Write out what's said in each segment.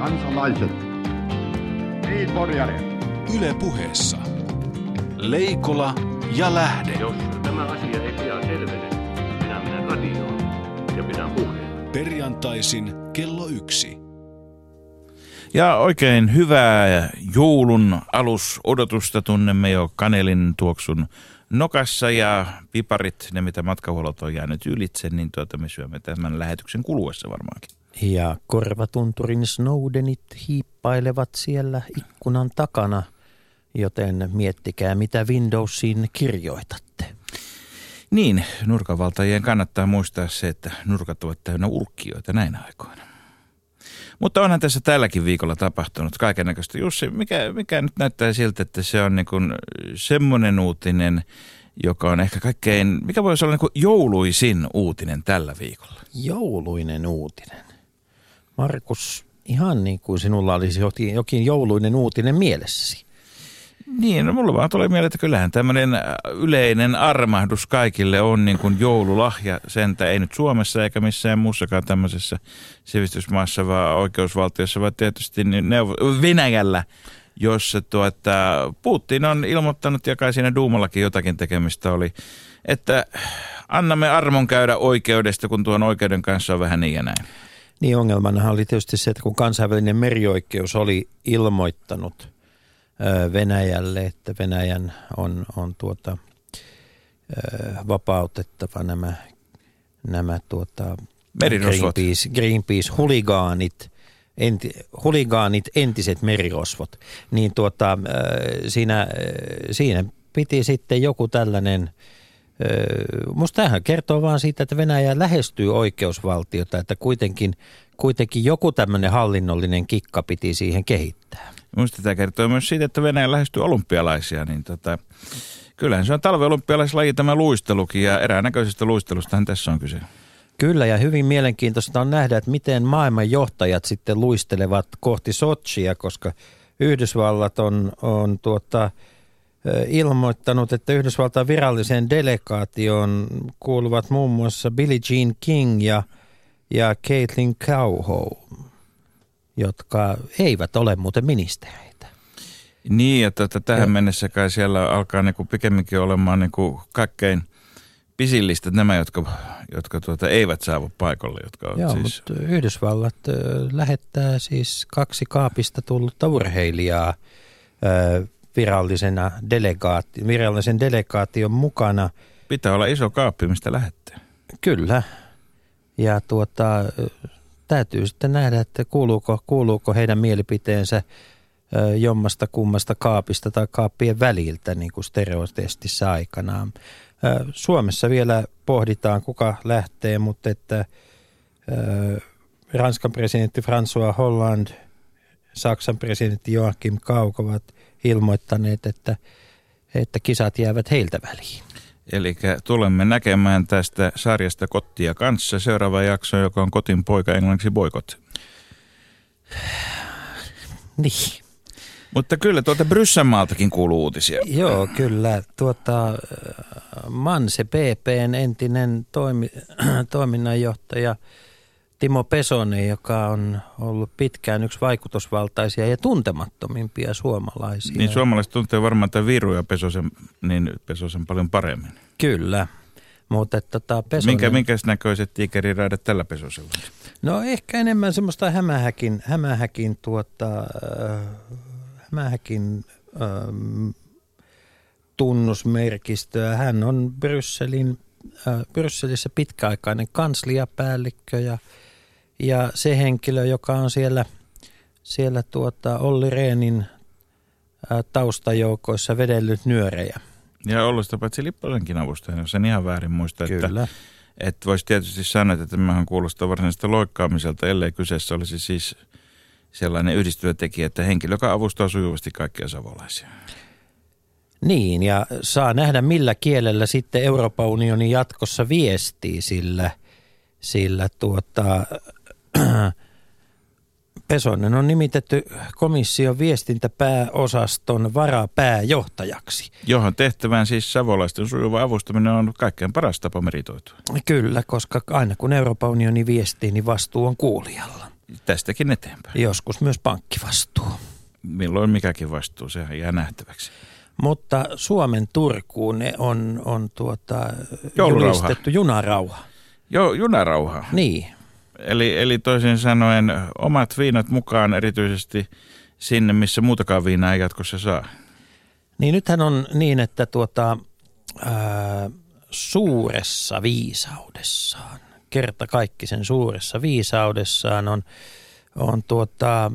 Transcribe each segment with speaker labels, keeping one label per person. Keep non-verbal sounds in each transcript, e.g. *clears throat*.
Speaker 1: kansalaiset. Niin, Porjari.
Speaker 2: Yle puheessa. Leikola ja Lähde.
Speaker 3: Jos tämä asia ei pian selvene, minä menen radioon ja pidän puheen.
Speaker 2: Perjantaisin kello yksi.
Speaker 4: Ja oikein hyvää joulun alusodotusta tunnemme jo kanelin tuoksun nokassa ja piparit, ne mitä matkahuollot on jäänyt ylitse, niin tuota me syömme tämän lähetyksen kuluessa varmaankin.
Speaker 5: Ja korvatunturin Snowdenit hiippailevat siellä ikkunan takana, joten miettikää mitä Windowsiin kirjoitatte.
Speaker 4: Niin, nurkavaltajien kannattaa muistaa se, että nurkat ovat täynnä urkkioita näinä aikoina. Mutta onhan tässä tälläkin viikolla tapahtunut kaiken näköistä. Jussi, mikä, mikä nyt näyttää siltä, että se on niin kuin semmoinen uutinen, joka on ehkä kaikkein, mikä voisi olla niin kuin jouluisin uutinen tällä viikolla?
Speaker 5: Jouluinen uutinen. Markus, ihan niin kuin sinulla olisi jokin, jokin jouluinen uutinen mielessäsi.
Speaker 4: Niin, no mulla vaan tulee mieleen, että kyllähän tämmöinen yleinen armahdus kaikille on niin kuin joululahja. Sentä ei nyt Suomessa eikä missään muussakaan tämmöisessä sivistysmaassa, vaan oikeusvaltiossa, vaan tietysti niin neuvo- Venäjällä, jossa tuota, Putin on ilmoittanut, ja kai siinä Duumallakin jotakin tekemistä oli, että annamme armon käydä oikeudesta, kun tuon oikeuden kanssa on vähän niin ja näin.
Speaker 5: Niin ongelmanahan oli tietysti se, että kun kansainvälinen merioikeus oli ilmoittanut – Venäjälle, että Venäjän on, on tuota, vapautettava nämä, nämä tuota, Greenpeace, Greenpeace-huligaanit, enti, huligaanit, entiset merirosvot, niin tuota, siinä, siinä piti sitten joku tällainen Musta tämähän kertoo vaan siitä, että Venäjä lähestyy oikeusvaltiota, että kuitenkin, kuitenkin joku tämmöinen hallinnollinen kikka piti siihen kehittää.
Speaker 4: Minusta tämä kertoo myös siitä, että Venäjä lähestyy olympialaisia, niin tota, kyllähän se on talveolympialaislaji tämä luistelukin ja eräänäköisestä luistelustahan tässä on kyse.
Speaker 5: Kyllä ja hyvin mielenkiintoista on nähdä, että miten maailman johtajat sitten luistelevat kohti Sochia, koska Yhdysvallat on, on tuota, ilmoittanut, että Yhdysvaltain viralliseen delegaatioon kuuluvat muun muassa Billie Jean King ja, ja Caitlin Cowhoe jotka eivät ole muuten ministereitä.
Speaker 4: Niin, että, että tähän ja. mennessä kai siellä alkaa niin kuin pikemminkin olemaan niin kuin kaikkein pisillistä nämä, jotka, jotka tuota, eivät saavu paikalle. Jotka
Speaker 5: Joo,
Speaker 4: siis...
Speaker 5: mutta Yhdysvallat äh, lähettää siis kaksi kaapista tullutta urheilijaa virallisena delegaati, virallisen delegaation mukana.
Speaker 4: Pitää olla iso kaappi, mistä lähettää.
Speaker 5: Kyllä. Ja tuota, täytyy sitten nähdä, että kuuluuko, kuuluuko heidän mielipiteensä jommasta kummasta kaapista tai kaappien väliltä niin kuin stereotestissä aikanaan. Suomessa vielä pohditaan, kuka lähtee, mutta että Ranskan presidentti François Hollande, Saksan presidentti Joachim Kauk ovat ilmoittaneet, että, että kisat jäävät heiltä väliin.
Speaker 4: Eli tulemme näkemään tästä sarjasta Kottia kanssa seuraava jakso, joka on Kotin poika, englanniksi boikot. *sighs*
Speaker 5: Niin.
Speaker 4: Mutta kyllä tuota Bryssämaaltakin kuuluu uutisia.
Speaker 5: Joo, kyllä. Tuota, Manse PPn entinen toimi, *clears throat* toiminnanjohtaja – Timo Pesonen, joka on ollut pitkään yksi vaikutusvaltaisia ja tuntemattomimpia suomalaisia.
Speaker 4: Niin suomalaiset tuntee varmaan tämän Viru ja Pesosen, niin Pesosen paljon paremmin.
Speaker 5: Kyllä. Mutta että tota Pesonen...
Speaker 4: Minkä, minkäs näköiset tiikeriraidat tällä Pesosella?
Speaker 5: No ehkä enemmän semmoista hämähäkin, hämähäkin, tuota, äh, hämähäkin äh, tunnusmerkistöä. Hän on Brysselin, äh, Brysselissä pitkäaikainen kansliapäällikkö ja – ja se henkilö, joka on siellä, siellä tuota Olli Reenin taustajoukoissa vedellyt nyörejä.
Speaker 4: Ja ollut sitä paitsi Lipposenkin avustajana, jos en ihan väärin muista.
Speaker 5: Kyllä.
Speaker 4: Että, että voisi tietysti sanoa, että tämähän kuulostaa varsinaisesta loikkaamiselta, ellei kyseessä olisi siis sellainen yhdistyötekijä, että henkilö, joka avustaa sujuvasti kaikkia savolaisia.
Speaker 5: Niin, ja saa nähdä millä kielellä sitten Euroopan unioni jatkossa viestii, sillä, sillä tuota, *clears throat* Pesonen on nimitetty komission viestintäpääosaston varapääjohtajaksi.
Speaker 4: Johon tehtävään siis savolaisten sujuva avustaminen on kaikkein paras tapa meritoitua.
Speaker 5: Kyllä, koska aina kun Euroopan unioni viestii, niin vastuu on kuulijalla.
Speaker 4: Tästäkin eteenpäin.
Speaker 5: Joskus myös pankkivastuu.
Speaker 4: Milloin mikäkin vastuu, sehän jää nähtäväksi.
Speaker 5: Mutta Suomen Turkuun on, on tuota, julistettu junarauha.
Speaker 4: Joo, junarauha.
Speaker 5: Niin.
Speaker 4: Eli, eli toisin sanoen omat viinat mukaan erityisesti sinne, missä muutakaan viinaa ei jatkossa saa.
Speaker 5: Niin nythän on niin, että tuota, ää, suuressa viisaudessaan, kerta kaikki sen suuressa viisaudessaan on, on tuota,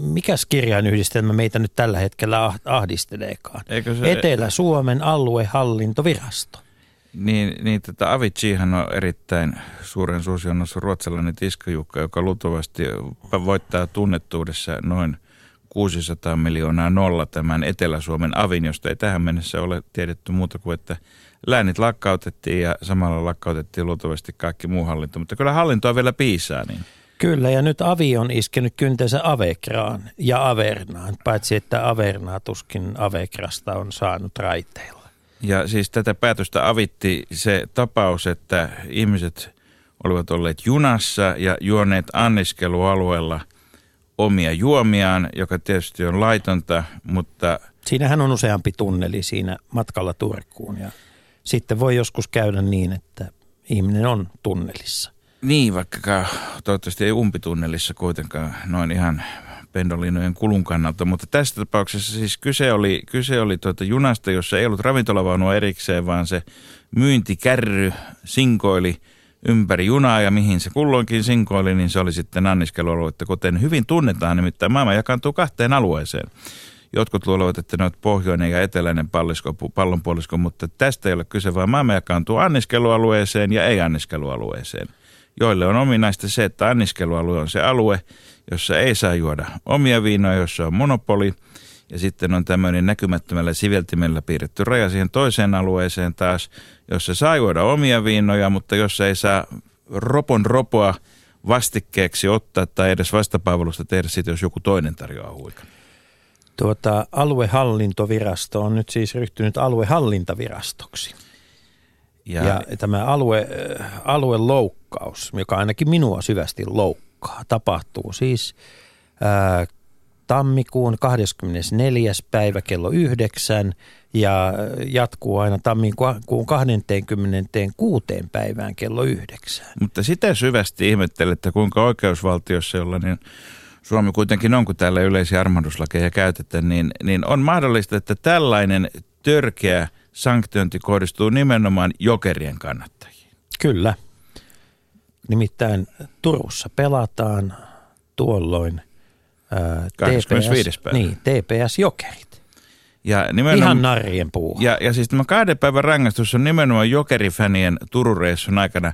Speaker 5: mikäs kirjainyhdistelmä meitä nyt tällä hetkellä ah, ahdisteleekaan?
Speaker 4: Eikö se...
Speaker 5: Etelä-Suomen aluehallintovirasto.
Speaker 4: Niin, niin tätä Aviciihan on erittäin suuren suosion ruotsalainen tiskajukka, joka luultavasti voittaa tunnettuudessa noin 600 miljoonaa nolla tämän Etelä-Suomen avin, josta ei tähän mennessä ole tiedetty muuta kuin, että läänit lakkautettiin ja samalla lakkautettiin luultavasti kaikki muu hallinto. Mutta kyllä hallintoa vielä piisaa. Niin.
Speaker 5: Kyllä, ja nyt Avi on iskenyt kyntensä Avekraan ja Avernaan, paitsi että Avernaa tuskin Avekrasta on saanut raiteilla.
Speaker 4: Ja siis tätä päätöstä avitti se tapaus, että ihmiset olivat olleet junassa ja juoneet anniskelualueella omia juomiaan, joka tietysti on laitonta, mutta...
Speaker 5: Siinähän on useampi tunneli siinä matkalla Turkuun ja sitten voi joskus käydä niin, että ihminen on tunnelissa.
Speaker 4: Niin, vaikka toivottavasti ei umpitunnelissa kuitenkaan noin ihan pendolinojen kulun kannalta, mutta tässä tapauksessa siis kyse oli, kyse oli tuota junasta, jossa ei ollut ravintolavaunua erikseen, vaan se myyntikärry sinkoili ympäri junaa ja mihin se kulloinkin sinkoili, niin se oli sitten anniskelualuetta, kuten hyvin tunnetaan, nimittäin maailma jakaantuu kahteen alueeseen. Jotkut luulevat, että ne ovat pohjoinen ja eteläinen pallisko, pallonpuolisko, mutta tästä ei ole kyse, vaan maailma jakaantuu anniskelualueeseen ja ei-anniskelualueeseen joille on ominaista se, että anniskelualue on se alue, jossa ei saa juoda omia viinoja, jossa on monopoli. Ja sitten on tämmöinen näkymättömällä siveltimellä piirretty raja siihen toiseen alueeseen taas, jossa saa juoda omia viinoja, mutta jossa ei saa ropon ropoa vastikkeeksi ottaa tai edes vastapalvelusta tehdä sitä, jos joku toinen tarjoaa huikan.
Speaker 5: Tuota, aluehallintovirasto on nyt siis ryhtynyt aluehallintavirastoksi. Ja, ja tämä alue, alueloukkaus, joka ainakin minua syvästi loukkaa, tapahtuu siis ää, tammikuun 24. päivä kello 9 ja jatkuu aina tammikuun 26. päivään kello 9.
Speaker 4: Mutta sitä syvästi ihmettelen, että kuinka oikeusvaltiossa, jolla niin Suomi kuitenkin on, kun täällä yleisiä armahduslakeja käytetään, niin, niin on mahdollista, että tällainen törkeä – sanktiointi kohdistuu nimenomaan jokerien kannattajiin.
Speaker 5: Kyllä. Nimittäin Turussa pelataan tuolloin ää,
Speaker 4: 25.
Speaker 5: TPS, päivä. Niin, TPS-jokerit.
Speaker 4: Ja
Speaker 5: nimenomaan, Ihan narrien puu.
Speaker 4: Ja, ja siis tämä kahden päivän rangaistus on nimenomaan jokerifänien Turureissun aikana.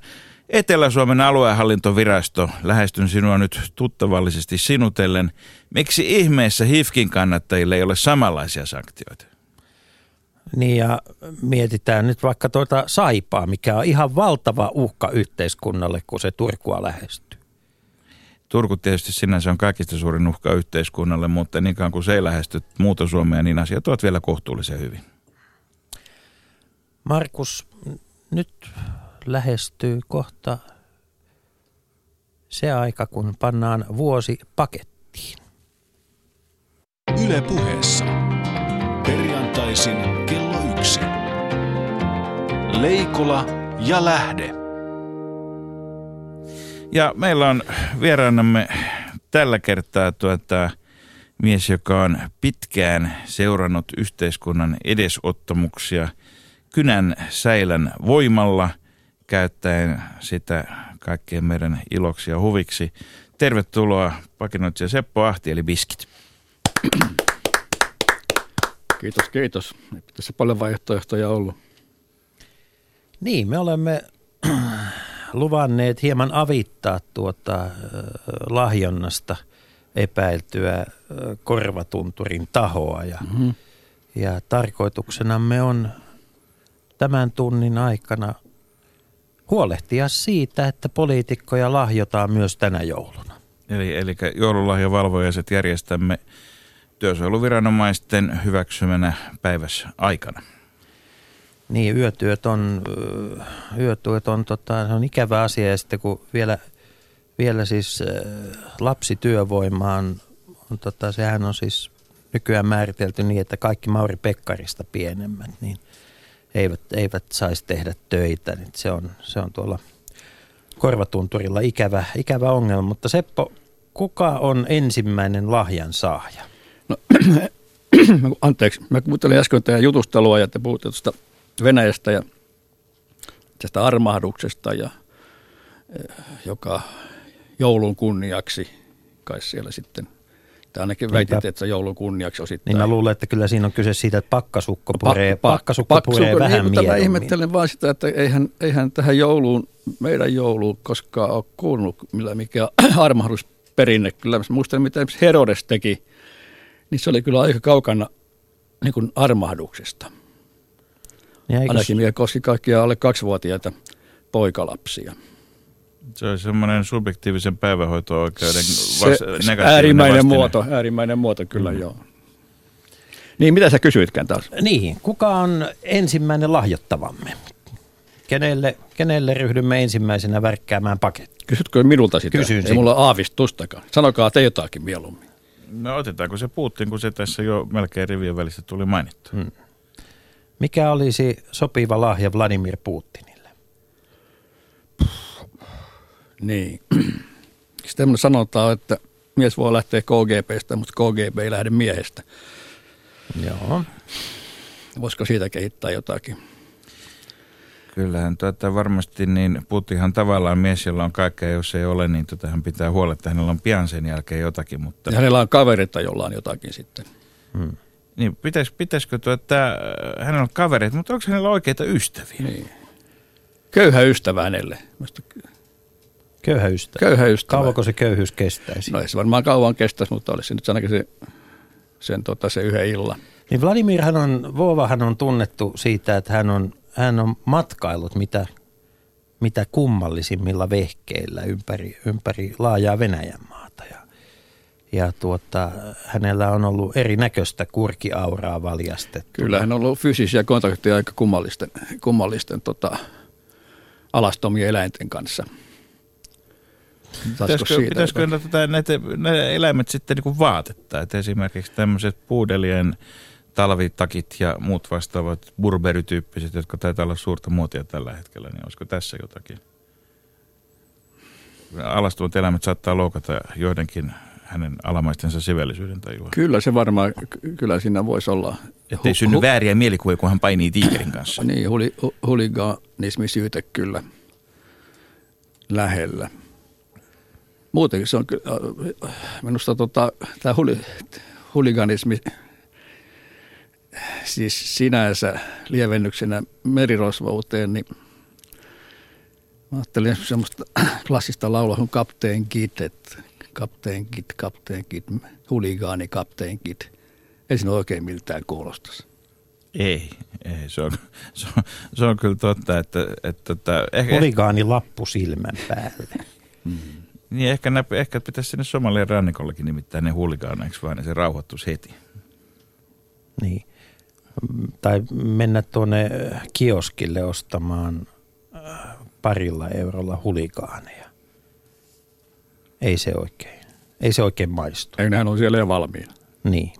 Speaker 4: Etelä-Suomen aluehallintovirasto, lähestyn sinua nyt tuttavallisesti sinutellen. Miksi ihmeessä HIFKin kannattajille ei ole samanlaisia sanktioita?
Speaker 5: Niin ja mietitään nyt vaikka tuota saipaa, mikä on ihan valtava uhka yhteiskunnalle, kun se Turkua lähestyy.
Speaker 4: Turku tietysti sinänsä on kaikista suurin uhka yhteiskunnalle, mutta niin kuin se ei lähesty muuta Suomea, niin asiat ovat vielä kohtuullisen hyvin.
Speaker 5: Markus, nyt lähestyy kohta se aika, kun pannaan vuosi pakettiin.
Speaker 2: Yle puheessa. Perjantaisin kello. Leikola ja Lähde.
Speaker 4: Ja meillä on vieraanamme tällä kertaa tuota, mies, joka on pitkään seurannut yhteiskunnan edesottamuksia kynän säilän voimalla, käyttäen sitä kaikkien meidän iloksi ja huviksi. Tervetuloa pakinoitsija Seppo Ahti eli Biskit.
Speaker 6: Kiitos, kiitos. Ei tässä paljon vaihtoehtoja ollut.
Speaker 5: Niin, me olemme *clears throat* luvanneet hieman avittaa tuota lahjonnasta epäiltyä korvatunturin tahoa ja, mm-hmm. ja tarkoituksenamme on tämän tunnin aikana huolehtia siitä, että poliitikkoja lahjotaan myös tänä jouluna.
Speaker 4: Eli, eli joululahjavalvojaiset järjestämme työsuojeluviranomaisten hyväksymänä päivässä aikana.
Speaker 5: Niin, yötyöt on, yötyöt on, tota, on ikävä asia ja sitten kun vielä vielä siis lapsityövoimaan, on, tota, sehän on siis nykyään määritelty niin, että kaikki Mauri Pekkarista pienemmät, niin eivät, eivät saisi tehdä töitä. Niin se, on, se on tuolla korvatunturilla ikävä, ikävä ongelma. Mutta Seppo, kuka on ensimmäinen lahjan saaja?
Speaker 6: No, *clears throat* anteeksi, mä kuuntelin äsken teidän jutustelua ja te puhutte tuosta Venäjästä ja tästä armahduksesta, ja, eh, joka joulun kunniaksi kai siellä sitten tai ainakin väitit, että se joulun kunniaksi osittain.
Speaker 5: Niin mä luulen, että kyllä siinä on kyse siitä, että pakkasukko puree, pa, pakkasukko pakkasukko puree vähän niin, mutta
Speaker 6: mä ihmettelen vaan sitä, että eihän, eihän tähän jouluun, meidän jouluun koskaan ole kuulunut millä mikä *clears throat* armahdusperinne. Kyllä mä muistan, mitä Herodes teki, niin se oli kyllä aika kaukana niin kuin armahduksesta. Ja Ainakin mikä koski kaikkia alle kaksivuotiaita poikalapsia.
Speaker 4: Se on semmoinen subjektiivisen päivähoito-oikeuden
Speaker 6: se, äärimmäinen vastine. muoto, äärimmäinen muoto kyllä mm. joo. Niin, mitä sä kysyitkään taas?
Speaker 5: Niin, kuka on ensimmäinen lahjottavamme? Kenelle, kenelle ryhdymme ensimmäisenä värkkäämään paketti?
Speaker 6: Kysytkö minulta sitä? Kysyn Ei mulla aavistustakaan. Sanokaa te jotakin mieluummin.
Speaker 4: No otetaanko se Putin, kun se tässä jo melkein rivien välissä tuli mainittu. Hmm.
Speaker 5: Mikä olisi sopiva lahja Vladimir Putinille?
Speaker 6: Niin. Sitten sanotaan, että mies voi lähteä KGBstä, mutta KGB ei lähde miehestä.
Speaker 5: Joo.
Speaker 6: Voisiko siitä kehittää jotakin?
Speaker 4: Kyllähän tuota, varmasti niin Putinhan tavallaan mies, jolla on kaikkea, jos ei ole, niin tota, hän pitää huolta, että hänellä on pian sen jälkeen jotakin. Mutta...
Speaker 6: Ja hänellä on kaverita, jolla on jotakin sitten.
Speaker 4: Hmm. Niin, pitäis, pitäisikö tuo, että hänellä on kaverit, mutta onko hänellä oikeita ystäviä?
Speaker 6: Niin. Köyhä ystävä hänelle.
Speaker 5: Köyhä ystävä.
Speaker 6: Köyhä ystävä.
Speaker 5: Kauanko se köyhyys kestäisi?
Speaker 6: No ei se varmaan kauan kestäisi, mutta olisi nyt ainakin se, sen, tota, se yhden illan.
Speaker 5: Niin Vladimirhan on, Vovahan on tunnettu siitä, että hän on, hän on matkailut mitä, mitä kummallisimmilla vehkeillä ympäri, ympäri laajaa Venäjän maata. Ja, tuota, hänellä on ollut erinäköistä kurkiauraa valjastettu.
Speaker 6: Kyllä hän on ollut fyysisiä kontakteja aika kummallisten, kummallisten tota, alastomien eläinten kanssa –
Speaker 4: Pitäisikö, pitäisikö näitä, näitä, näitä eläimet sitten niin vaatetta? Että esimerkiksi tämmöiset puudelien talvitakit ja muut vastaavat burberytyyppiset, jotka taitaa olla suurta muotia tällä hetkellä, niin olisiko tässä jotakin? Alastuvat eläimet saattaa loukata joidenkin hänen alamaistensa sivellisyyden tajua.
Speaker 6: Kyllä se varmaan, kyllä siinä voisi olla.
Speaker 4: Että ei synny hu- vääriä mielikuvia, kun hän painii tiikerin kanssa.
Speaker 6: Niin, huli, huliganismi syyte kyllä lähellä. Muutenkin se on kyllä, äh, minusta tota, tämä huli, huliganismi siis sinänsä lievennyksenä merirosvouteen, niin mä ajattelin semmoista klassista laulua kuin Kapteen Kit, että Kapteen Kit, Kapteen Kit, huligaani Kapteen Kit. Ei siinä oikein miltään kuulostaisi.
Speaker 4: Ei, ei se, on, *laughs* se, on, se on kyllä totta, että... että, että
Speaker 5: että ehkä, Huligaani lappu silmän päälle.
Speaker 4: Hmm. *laughs* Niin ehkä, nä, ehkä pitäisi sinne Somalian rannikollekin nimittäin ne huuligaaneiksi vaan, niin se rauhoittuisi heti.
Speaker 5: Niin. Tai mennä tuonne kioskille ostamaan äh, parilla eurolla huligaaneja. Ei se oikein. Ei se oikein maistu.
Speaker 6: Ei nehän on siellä jo valmiina.
Speaker 5: Niin.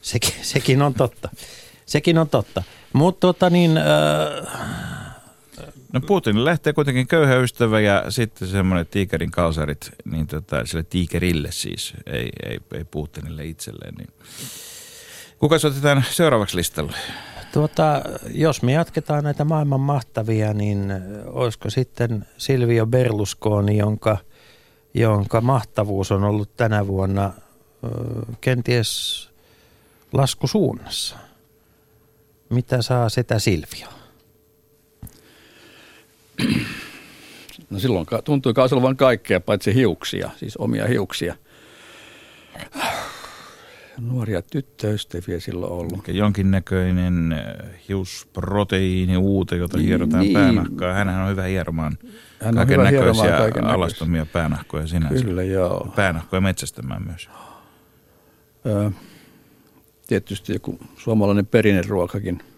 Speaker 5: Sekin, sekin on totta. Sekin on totta. Mutta tota niin, äh,
Speaker 4: No Putin lähtee kuitenkin köyhä ystävä ja sitten semmoinen tiikerin kalsarit, niin tota, sille tiikerille siis, ei, ei, ei Putinille itselleen. Niin. Kuka otetaan seuraavaksi listalle?
Speaker 5: Tuota, jos me jatketaan näitä maailman mahtavia, niin olisiko sitten Silvio Berlusconi, jonka, jonka mahtavuus on ollut tänä vuonna kenties laskusuunnassa. Mitä saa sitä Silvio?
Speaker 6: No silloin tuntui kasvavan kaikkea, paitsi hiuksia, siis omia hiuksia. Nuoria tyttöystäviä silloin ollut.
Speaker 4: Jonkinnäköinen äh, hiusproteiini uute, jota niin, hierotaan niin. päänahkaa. Hänhän on hyvä hieromaan Hän on hyvä näköisiä alastomia päänahkoja sinänsä.
Speaker 6: Kyllä, joo.
Speaker 4: Päänahkoja metsästämään myös.
Speaker 6: Ö, tietysti joku suomalainen perinneruokakin –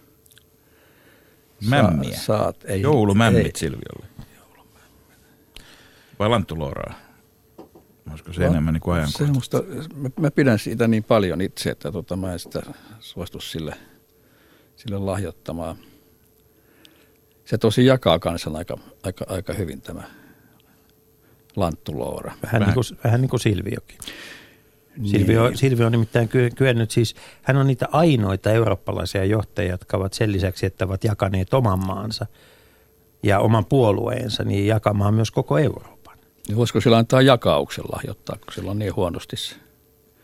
Speaker 4: Mämmiä.
Speaker 6: Sa, saat,
Speaker 4: ei, Joulumämmit ei. Silviolle. Vai lanttuloraa? Olisiko se no, enemmän niin kuin
Speaker 6: Semmoista, mä, mä, pidän siitä niin paljon itse, että tota, mä en sitä suostu sille, sille lahjoittamaan. Se tosi jakaa kansan aika, aika, aika hyvin tämä lanttuloora.
Speaker 5: Vähän, vähän. Niin kuin, vähän niin kuin Silviokin. Silvio, niin. Silvio on nimittäin kyennyt siis, hän on niitä ainoita eurooppalaisia johtajia, jotka ovat sen lisäksi, että ovat jakaneet oman maansa ja oman puolueensa, niin jakamaan myös koko Euroopan.
Speaker 6: Niin voisiko sillä antaa jakauksen lahjoittaa, kun sillä on niin huonosti se?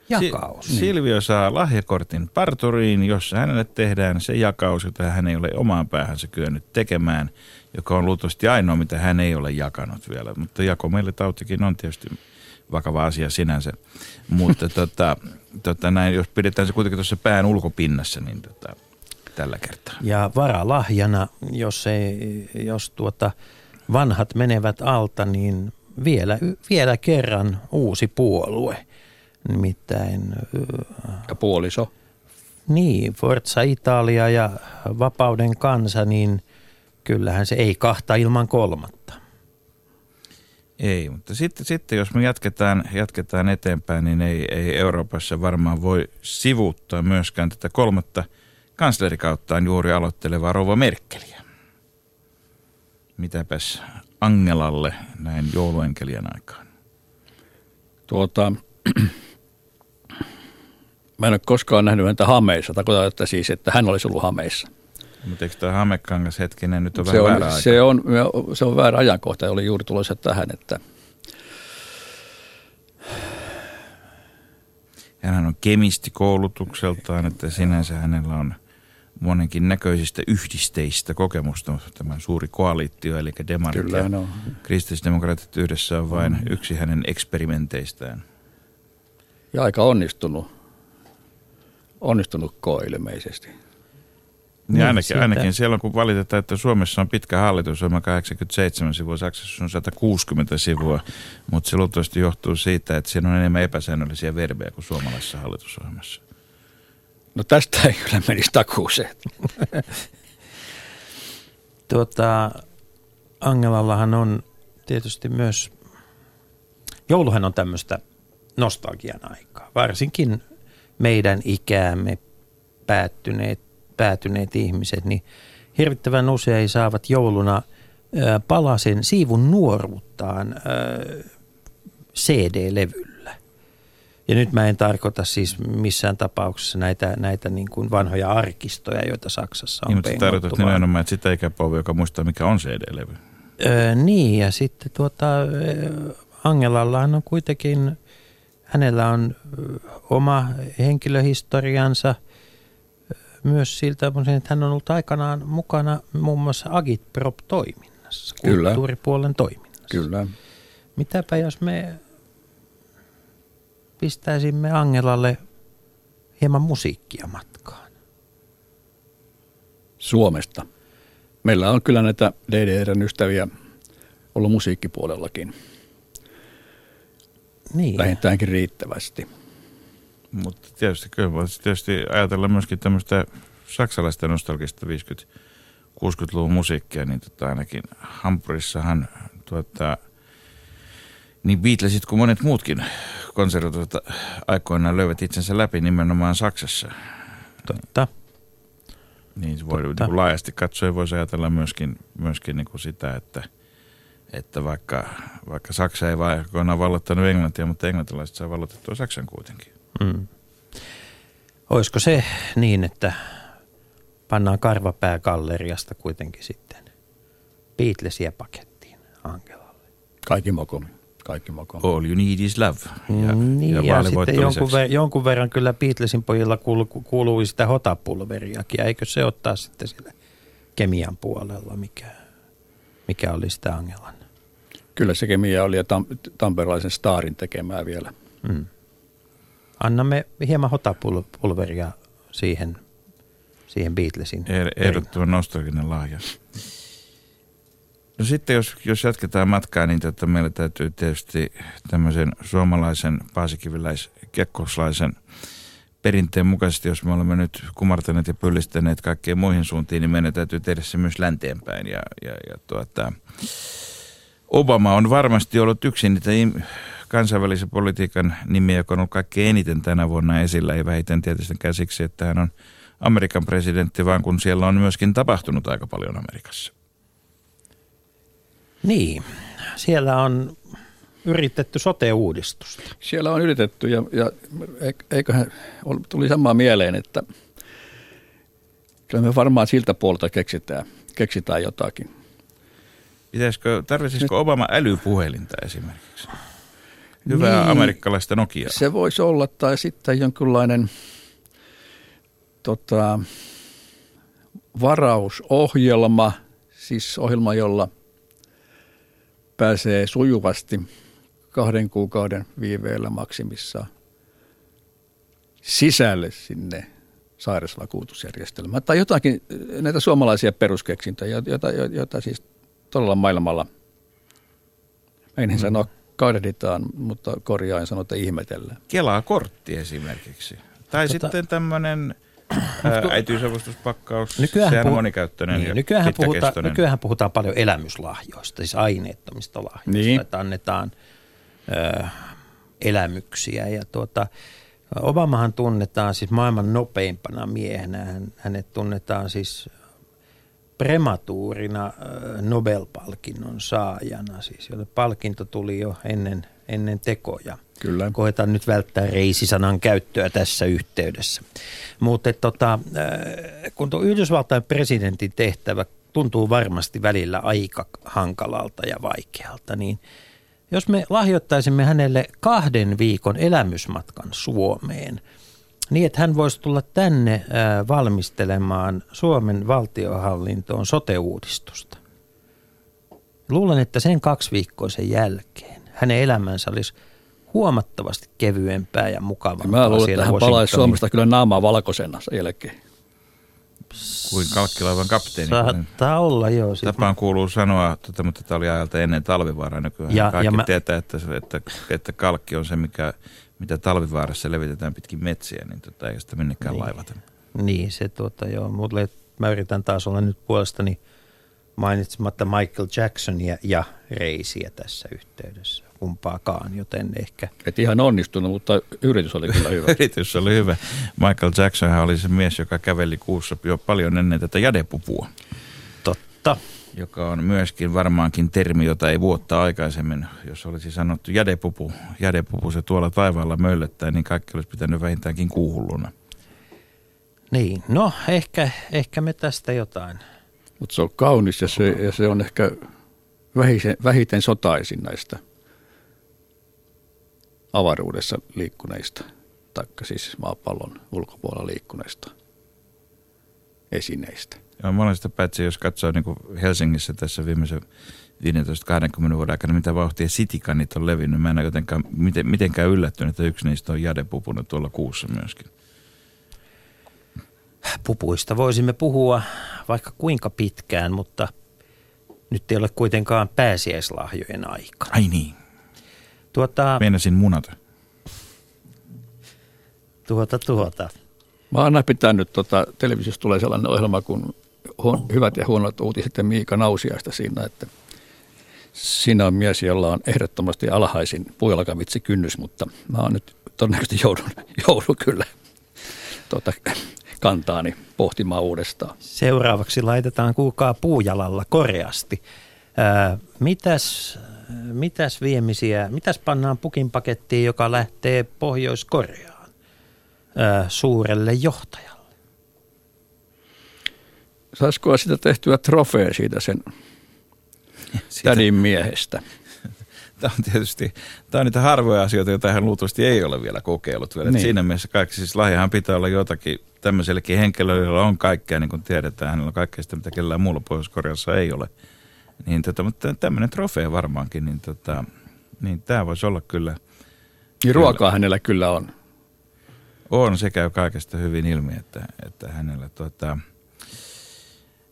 Speaker 5: Jakaus.
Speaker 4: Si- Silvio saa lahjakortin parturiin, jossa hänelle tehdään se jakaus, jota hän ei ole omaan päähänsä kyennyt tekemään, joka on luultavasti ainoa, mitä hän ei ole jakanut vielä. Mutta jako meille tautikin on tietysti vakava asia sinänsä. Mutta *laughs* tota, tota näin, jos pidetään se kuitenkin tuossa pään ulkopinnassa, niin tota, tällä kertaa.
Speaker 5: Ja varalahjana, jos, ei, jos tuota vanhat menevät alta, niin vielä, vielä kerran uusi puolue. Nimittäin...
Speaker 6: Ja puoliso.
Speaker 5: Niin, Forza Italia ja Vapauden kansa, niin kyllähän se ei kahta ilman kolmatta.
Speaker 4: Ei, mutta sitten, sitten jos me jatketaan, jatketaan eteenpäin, niin ei, ei Euroopassa varmaan voi sivuuttaa myöskään tätä kolmatta kanslerikauttaan juuri aloittelevaa Rova Merkeliä. Mitäpäs Angelalle näin jouluenkelien aikaan?
Speaker 6: Tuota, *clears throat* mä en ole koskaan nähnyt häntä hameissa. Tarkoitan, että siis, että hän olisi ollut hameissa.
Speaker 4: Mutta eikö tämä hamekangas hetkinen nyt on
Speaker 6: se
Speaker 4: vähän
Speaker 6: on,
Speaker 4: väärä?
Speaker 6: Se on, se on väärä ajankohta oli juuri tulossa tähän, että
Speaker 4: Hän on kemisti koulutukseltaan, että sinänsä hänellä on monenkin näköisistä yhdisteistä kokemusta. Tämä suuri koalitio, eli demarit Kyllä, ja no. kristillisdemokraatit yhdessä on vain mm. yksi hänen eksperimenteistään.
Speaker 6: Ja aika onnistunut, onnistunut koe ilmeisesti.
Speaker 4: Niin, niin ainakin, ainakin siellä kun valitetaan, että Suomessa on pitkä hallitusohjelma 87 sivua, Saksassa on 160 sivua, mutta se luultavasti johtuu siitä, että siinä on enemmän epäsäännöllisiä verbejä kuin suomalaisessa hallitusohjelmassa.
Speaker 6: No tästä ei kyllä menisi takuuseen. *laughs*
Speaker 5: tuota, Angelallahan on tietysti myös, jouluhan on tämmöistä nostalgian aikaa, varsinkin meidän ikäämme päättyneet päätyneet ihmiset, niin hirvittävän usein saavat jouluna palasen siivun nuoruuttaan CD-levyllä. Ja nyt mä en tarkoita siis missään tapauksessa näitä, näitä niin kuin vanhoja arkistoja, joita Saksassa on
Speaker 4: niin, mutta tarkoitat nimenomaan, että sitä ikäpolvi, joka muistaa, mikä on CD-levy.
Speaker 5: Öö, niin, ja sitten tuota, Angelallahan on kuitenkin, hänellä on oma henkilöhistoriansa – myös siltä, että hän on ollut aikanaan mukana muun muassa Agitprop-toiminnassa, Kyllä. kulttuuripuolen toiminnassa.
Speaker 6: Kyllä.
Speaker 5: Mitäpä jos me pistäisimme Angelalle hieman musiikkia matkaan?
Speaker 6: Suomesta. Meillä on kyllä näitä DDRn ystäviä ollut musiikkipuolellakin. Niin. Vähintäänkin riittävästi.
Speaker 4: Mutta tietysti kyllä voisi tietysti ajatella myöskin tämmöistä saksalaista nostalgista 50-60-luvun musiikkia, niin tota ainakin Hampurissahan tuota, niin Beatlesit kuin monet muutkin konservatoriot aikoinaan löivät itsensä läpi nimenomaan Saksassa.
Speaker 5: Totta.
Speaker 4: Niin se voi Totta. Niin laajasti katsoen voisi ajatella myöskin, myöskin niin kuin sitä, että, että vaikka, vaikka Saksa ei vaan vallottanut Englantia, mutta englantilaiset saa vallotettua Saksan kuitenkin. Mm.
Speaker 5: Olisiko se niin, että pannaan karvapää galleriasta kuitenkin sitten Beatlesia pakettiin Angelalle?
Speaker 6: Kaikki mokomi. Kaikki mokomi.
Speaker 4: All you need is love.
Speaker 5: Ja, mm, niin, ja, ja sitten jonkun, ver- jonkun verran kyllä Beatlesin pojilla kuuluu, kuuluu sitä hotapulveriakin. Eikö se ottaa sitten sillä kemian puolella, mikä, mikä oli sitä Angelan?
Speaker 6: Kyllä se kemia oli ja tam- tamperalaisen staarin tekemää vielä. Mm
Speaker 5: annamme hieman hotapulveria siihen, siihen Beatlesin.
Speaker 4: Ehdottoman nostalginen lahja. No sitten jos, jos jatketaan matkaa, niin tota, meillä täytyy tietysti tämmöisen suomalaisen paasikiviläis-kekkoslaisen perinteen mukaisesti, jos me olemme nyt kumartaneet ja pyllistäneet kaikkeen muihin suuntiin, niin meidän täytyy tehdä se myös länteenpäin. Ja, ja, ja tuota, Obama on varmasti ollut yksi niitä kansainvälisen politiikan nimi, joka on ollut kaikkein eniten tänä vuonna esillä, ei vähiten tietysti käsiksi, että hän on Amerikan presidentti, vaan kun siellä on myöskin tapahtunut aika paljon Amerikassa.
Speaker 5: Niin, siellä on yritetty sote-uudistusta.
Speaker 6: Siellä on yritetty ja, ja eiköhän tuli samaa mieleen, että kyllä me varmaan siltä puolta keksitään, keksitään jotakin.
Speaker 4: Pitäisikö, tarvitsisiko Obama älypuhelinta esimerkiksi? Hyvää niin, amerikkalaista Nokia.
Speaker 6: Se voisi olla, tai sitten jonkinlainen tota, varausohjelma, siis ohjelma, jolla pääsee sujuvasti kahden kuukauden viiveellä maksimissa sisälle sinne sairausvakuutusjärjestelmään. Tai jotakin näitä suomalaisia peruskeksintöjä, joita, joita, joita siis todella maailmalla, en mm. sano kadehditaan, mutta korjaan sanoa, että ihmetellään.
Speaker 4: Kelaa kortti esimerkiksi. Tai tota, sitten tämmöinen äitiysavustuspakkaus, nykyään sehän on monikäyttöinen niin, ja
Speaker 5: nykyään puhutaan, nykyään puhutaan paljon elämyslahjoista, siis aineettomista lahjoista, niin. että annetaan ö, elämyksiä. Ja tuota, Obamahan tunnetaan siis maailman nopeimpana miehenä. Hän, hänet tunnetaan siis prematuurina Nobel-palkinnon saajana, siis jolle palkinto tuli jo ennen, ennen tekoja.
Speaker 6: Kyllä.
Speaker 5: Koetan nyt välttää reisisanan käyttöä tässä yhteydessä. Mutta tota, kun tuo Yhdysvaltain presidentin tehtävä tuntuu varmasti välillä aika hankalalta ja vaikealta, niin jos me lahjoittaisimme hänelle kahden viikon elämysmatkan Suomeen – niin, että hän voisi tulla tänne valmistelemaan Suomen valtiohallintoon sote-uudistusta. Luulen, että sen kaksi sen jälkeen hänen elämänsä olisi huomattavasti kevyempää ja mukavampaa.
Speaker 6: Mä luulen, että hän palaisi Suomesta kyllä naamaa valkoisena sen jälkeen.
Speaker 4: Kuin kalkkilaivan kapteeni.
Speaker 5: Saattaa olla, joo.
Speaker 4: Tapaan kuuluu sanoa, tota, mutta tämä oli ajalta ennen talvivaaraa nykyään. Ja, Kaikki ja mä... tietää, että, että, että kalkki on se, mikä mitä talvivaarassa levitetään pitkin metsiä, niin tota, ei sitä minnekään niin. laivata.
Speaker 5: Niin, se tuota joo. Mulle, mä yritän taas olla nyt puolestani mainitsematta Michael Jacksonia ja Reisiä tässä yhteydessä kumpaakaan, joten ehkä...
Speaker 6: Et ihan onnistunut, mutta yritys oli kyllä hyvä. *laughs*
Speaker 4: yritys oli hyvä. Michael Jackson oli se mies, joka käveli kuussa jo paljon ennen tätä jadepupua.
Speaker 5: Totta
Speaker 4: joka on myöskin varmaankin termi, jota ei vuotta aikaisemmin, jos olisi sanottu jädepupu, jädepupu se tuolla taivaalla möllöttää, niin kaikki olisi pitänyt vähintäänkin kuuhulluna.
Speaker 5: Niin, no ehkä, ehkä me tästä jotain.
Speaker 6: Mutta se on kaunis ja se, ja se on ehkä vähiten, vähiten sotaisin näistä avaruudessa liikkuneista, taikka siis maapallon ulkopuolella liikkuneista esineistä.
Speaker 4: Joo, mä olen sitä päätsi, jos katsoo niin kuin Helsingissä tässä viimeisen 15-20 vuoden aikana, mitä vauhtia sitikanit on levinnyt. Mä en ole jotenkaan, miten, mitenkään yllättynyt, että yksi niistä on Jade pupunut tuolla kuussa myöskin.
Speaker 5: Pupuista voisimme puhua vaikka kuinka pitkään, mutta nyt ei ole kuitenkaan pääsiäislahjojen aika.
Speaker 4: Ai niin.
Speaker 5: Tuota,
Speaker 4: Meinasin munata.
Speaker 5: Tuota, tuota.
Speaker 6: Mä oon aina pitänyt, tota, televisiossa tulee sellainen ohjelma kuin hyvät ja huonot uutiset ja Miika Nausiaista siinä, että siinä on mies, jolla on ehdottomasti alhaisin puujalkavitsi kynnys, mutta mä oon nyt todennäköisesti joudun, *laughs* joudun kyllä tuota, kantaani pohtimaan uudestaan.
Speaker 5: Seuraavaksi laitetaan kuukaa puujalalla koreasti. Ää, mitäs, mitäs viemisiä, mitäs pannaan pukin pakettiin, joka lähtee Pohjois-Koreaan suurelle johtajalle?
Speaker 6: saisiko sitä tehtyä trofea siitä sen *laughs* sitä. tädin miehestä? *laughs*
Speaker 4: Tämä on tietysti, tämä on niitä harvoja asioita, joita hän luultavasti ei ole vielä kokeillut vielä. Niin. Siinä mielessä kaikki, siis lahjahan pitää olla jotakin tämmöisellekin henkilölle, jolla on kaikkea, niin kuin tiedetään, hänellä on kaikkea sitä, mitä kellään muulla pohjois ei ole. Niin tota, mutta tämmöinen trofea varmaankin, niin, tota, niin tämä voisi olla kyllä.
Speaker 6: Niin ruokaa hänellä kyllä on.
Speaker 4: On, se käy kaikesta hyvin ilmi, että, että hänellä tota,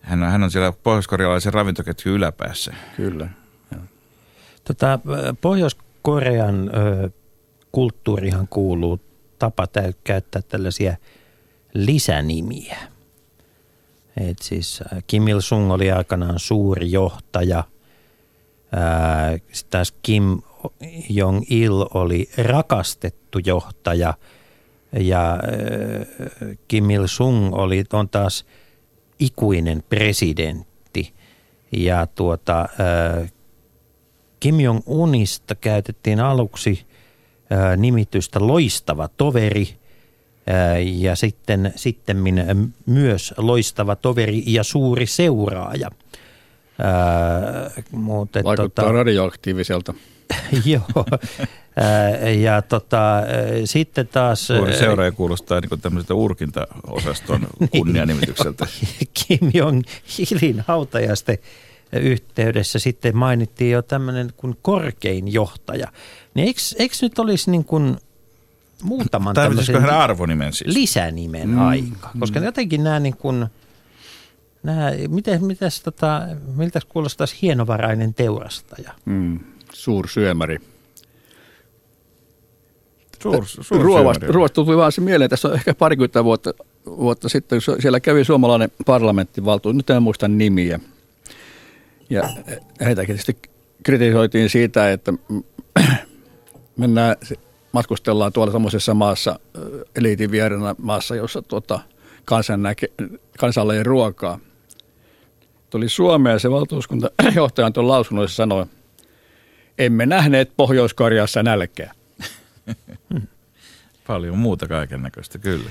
Speaker 4: hän on, hän on siellä pohjois-korealaisen ravintoketjun yläpäässä.
Speaker 6: Kyllä.
Speaker 5: Tota, Pohjois-Korean ö, kulttuurihan kuuluu tapa käyttää tällaisia lisänimiä. Et siis Kim Il-sung oli aikanaan suuri johtaja. Sitten taas Kim Jong-il oli rakastettu johtaja ja Kim Il-sung oli, on taas ikuinen presidentti. Ja tuota, Kim Jong-unista käytettiin aluksi nimitystä loistava toveri ja sitten sittemmin myös loistava toveri ja suuri seuraaja.
Speaker 6: mutta, Vaikuttaa tota, radioaktiiviselta. *laughs*
Speaker 5: joo. ja tota, sitten taas...
Speaker 4: Suuri seuraaja kuulostaa niin tämmöiseltä urkintaosaston *laughs* niin. kunnianimitykseltä. *laughs*
Speaker 5: Kim Jong-ilin hautajaste yhteydessä sitten mainittiin jo tämmöinen kuin korkein johtaja. Niin eikö, eikö nyt olisi niin kuin muutaman tämmöisen
Speaker 4: arvonimen siis?
Speaker 5: lisänimen mm. aika? Koska mm. jotenkin nämä niin kuin, nämä, miten, mitäs tota, miltä kuulostaisi hienovarainen teurastaja?
Speaker 6: Mm. Suursyömäri.
Speaker 4: Suur, suur ruoasta,
Speaker 6: ruoasta tuli vaan se mieleen, tässä on ehkä parikymmentä vuotta, vuotta sitten, kun siellä kävi suomalainen parlamenttivaltuus, nyt en muista nimiä. Ja heitäkin tietysti kritisoitiin siitä, että *clears throat* mennään, matkustellaan tuolla semmoisessa maassa, eliitin vierellä maassa, jossa tuota, kansan näke, kansalle ei ruokaa. Tuli Suomeen ja se valtuuskunta *clears throat* johtaja tuon lausunnoissa sanoi, emme nähneet Pohjois-Koreassa nälkeä. *laughs*
Speaker 4: Paljon muuta kaiken näköistä, kyllä.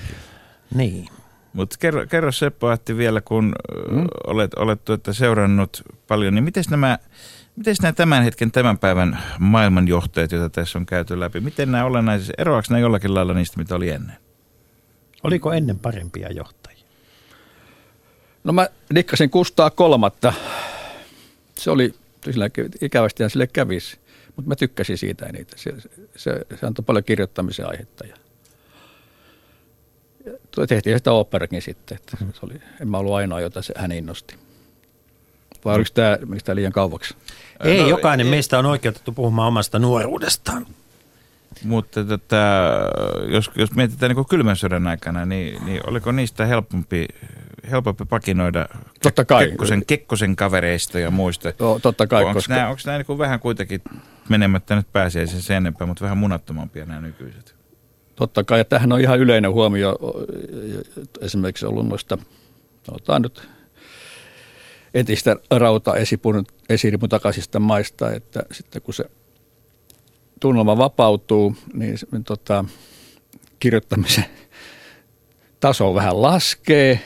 Speaker 5: Niin.
Speaker 4: Mutta kerro, kerro Seppo Ahti vielä, kun mm. olet, olet tuota seurannut paljon, niin miten nämä, miten nämä tämän hetken, tämän päivän maailmanjohtajat, joita tässä on käyty läpi, miten nämä olennaisesti, eroaako nämä jollakin lailla niistä, mitä oli ennen?
Speaker 5: Oliko ennen parempia johtajia?
Speaker 6: No mä dikkasin Kustaa kolmatta. Se oli, sillä ikävästi sille kävisi, mutta mä tykkäsin siitä eniten. Se, se, se antoi paljon kirjoittamisen aihetta ja tehtiin sitä operakin sitten. Että se oli, en mä ollut ainoa, jota se, hän innosti. Vai oliko tämä, tämä liian kauaksi?
Speaker 5: Ei, no, jokainen ei. meistä on oikeutettu puhumaan omasta nuoruudestaan.
Speaker 4: Mutta tota, jos, jos mietitään niin kylmän sodan aikana, niin, niin oliko niistä helpompi, helpompi pakinoida
Speaker 6: totta kai.
Speaker 4: Kekkosen, Kekkosen kavereista ja muista?
Speaker 6: Joo, totta kai.
Speaker 4: Onko koska... nämä, onko nämä niin vähän kuitenkin menemättä nyt pääsiäisen sen enempää, mutta vähän munattomampia nämä nykyiset?
Speaker 6: Totta kai, että tähän on ihan yleinen huomio esimerkiksi ollut noista, sanotaan nyt entistä rauta esiripun takaisista maista, että sitten kun se tunnelma vapautuu, niin tota, kirjoittamisen taso vähän laskee,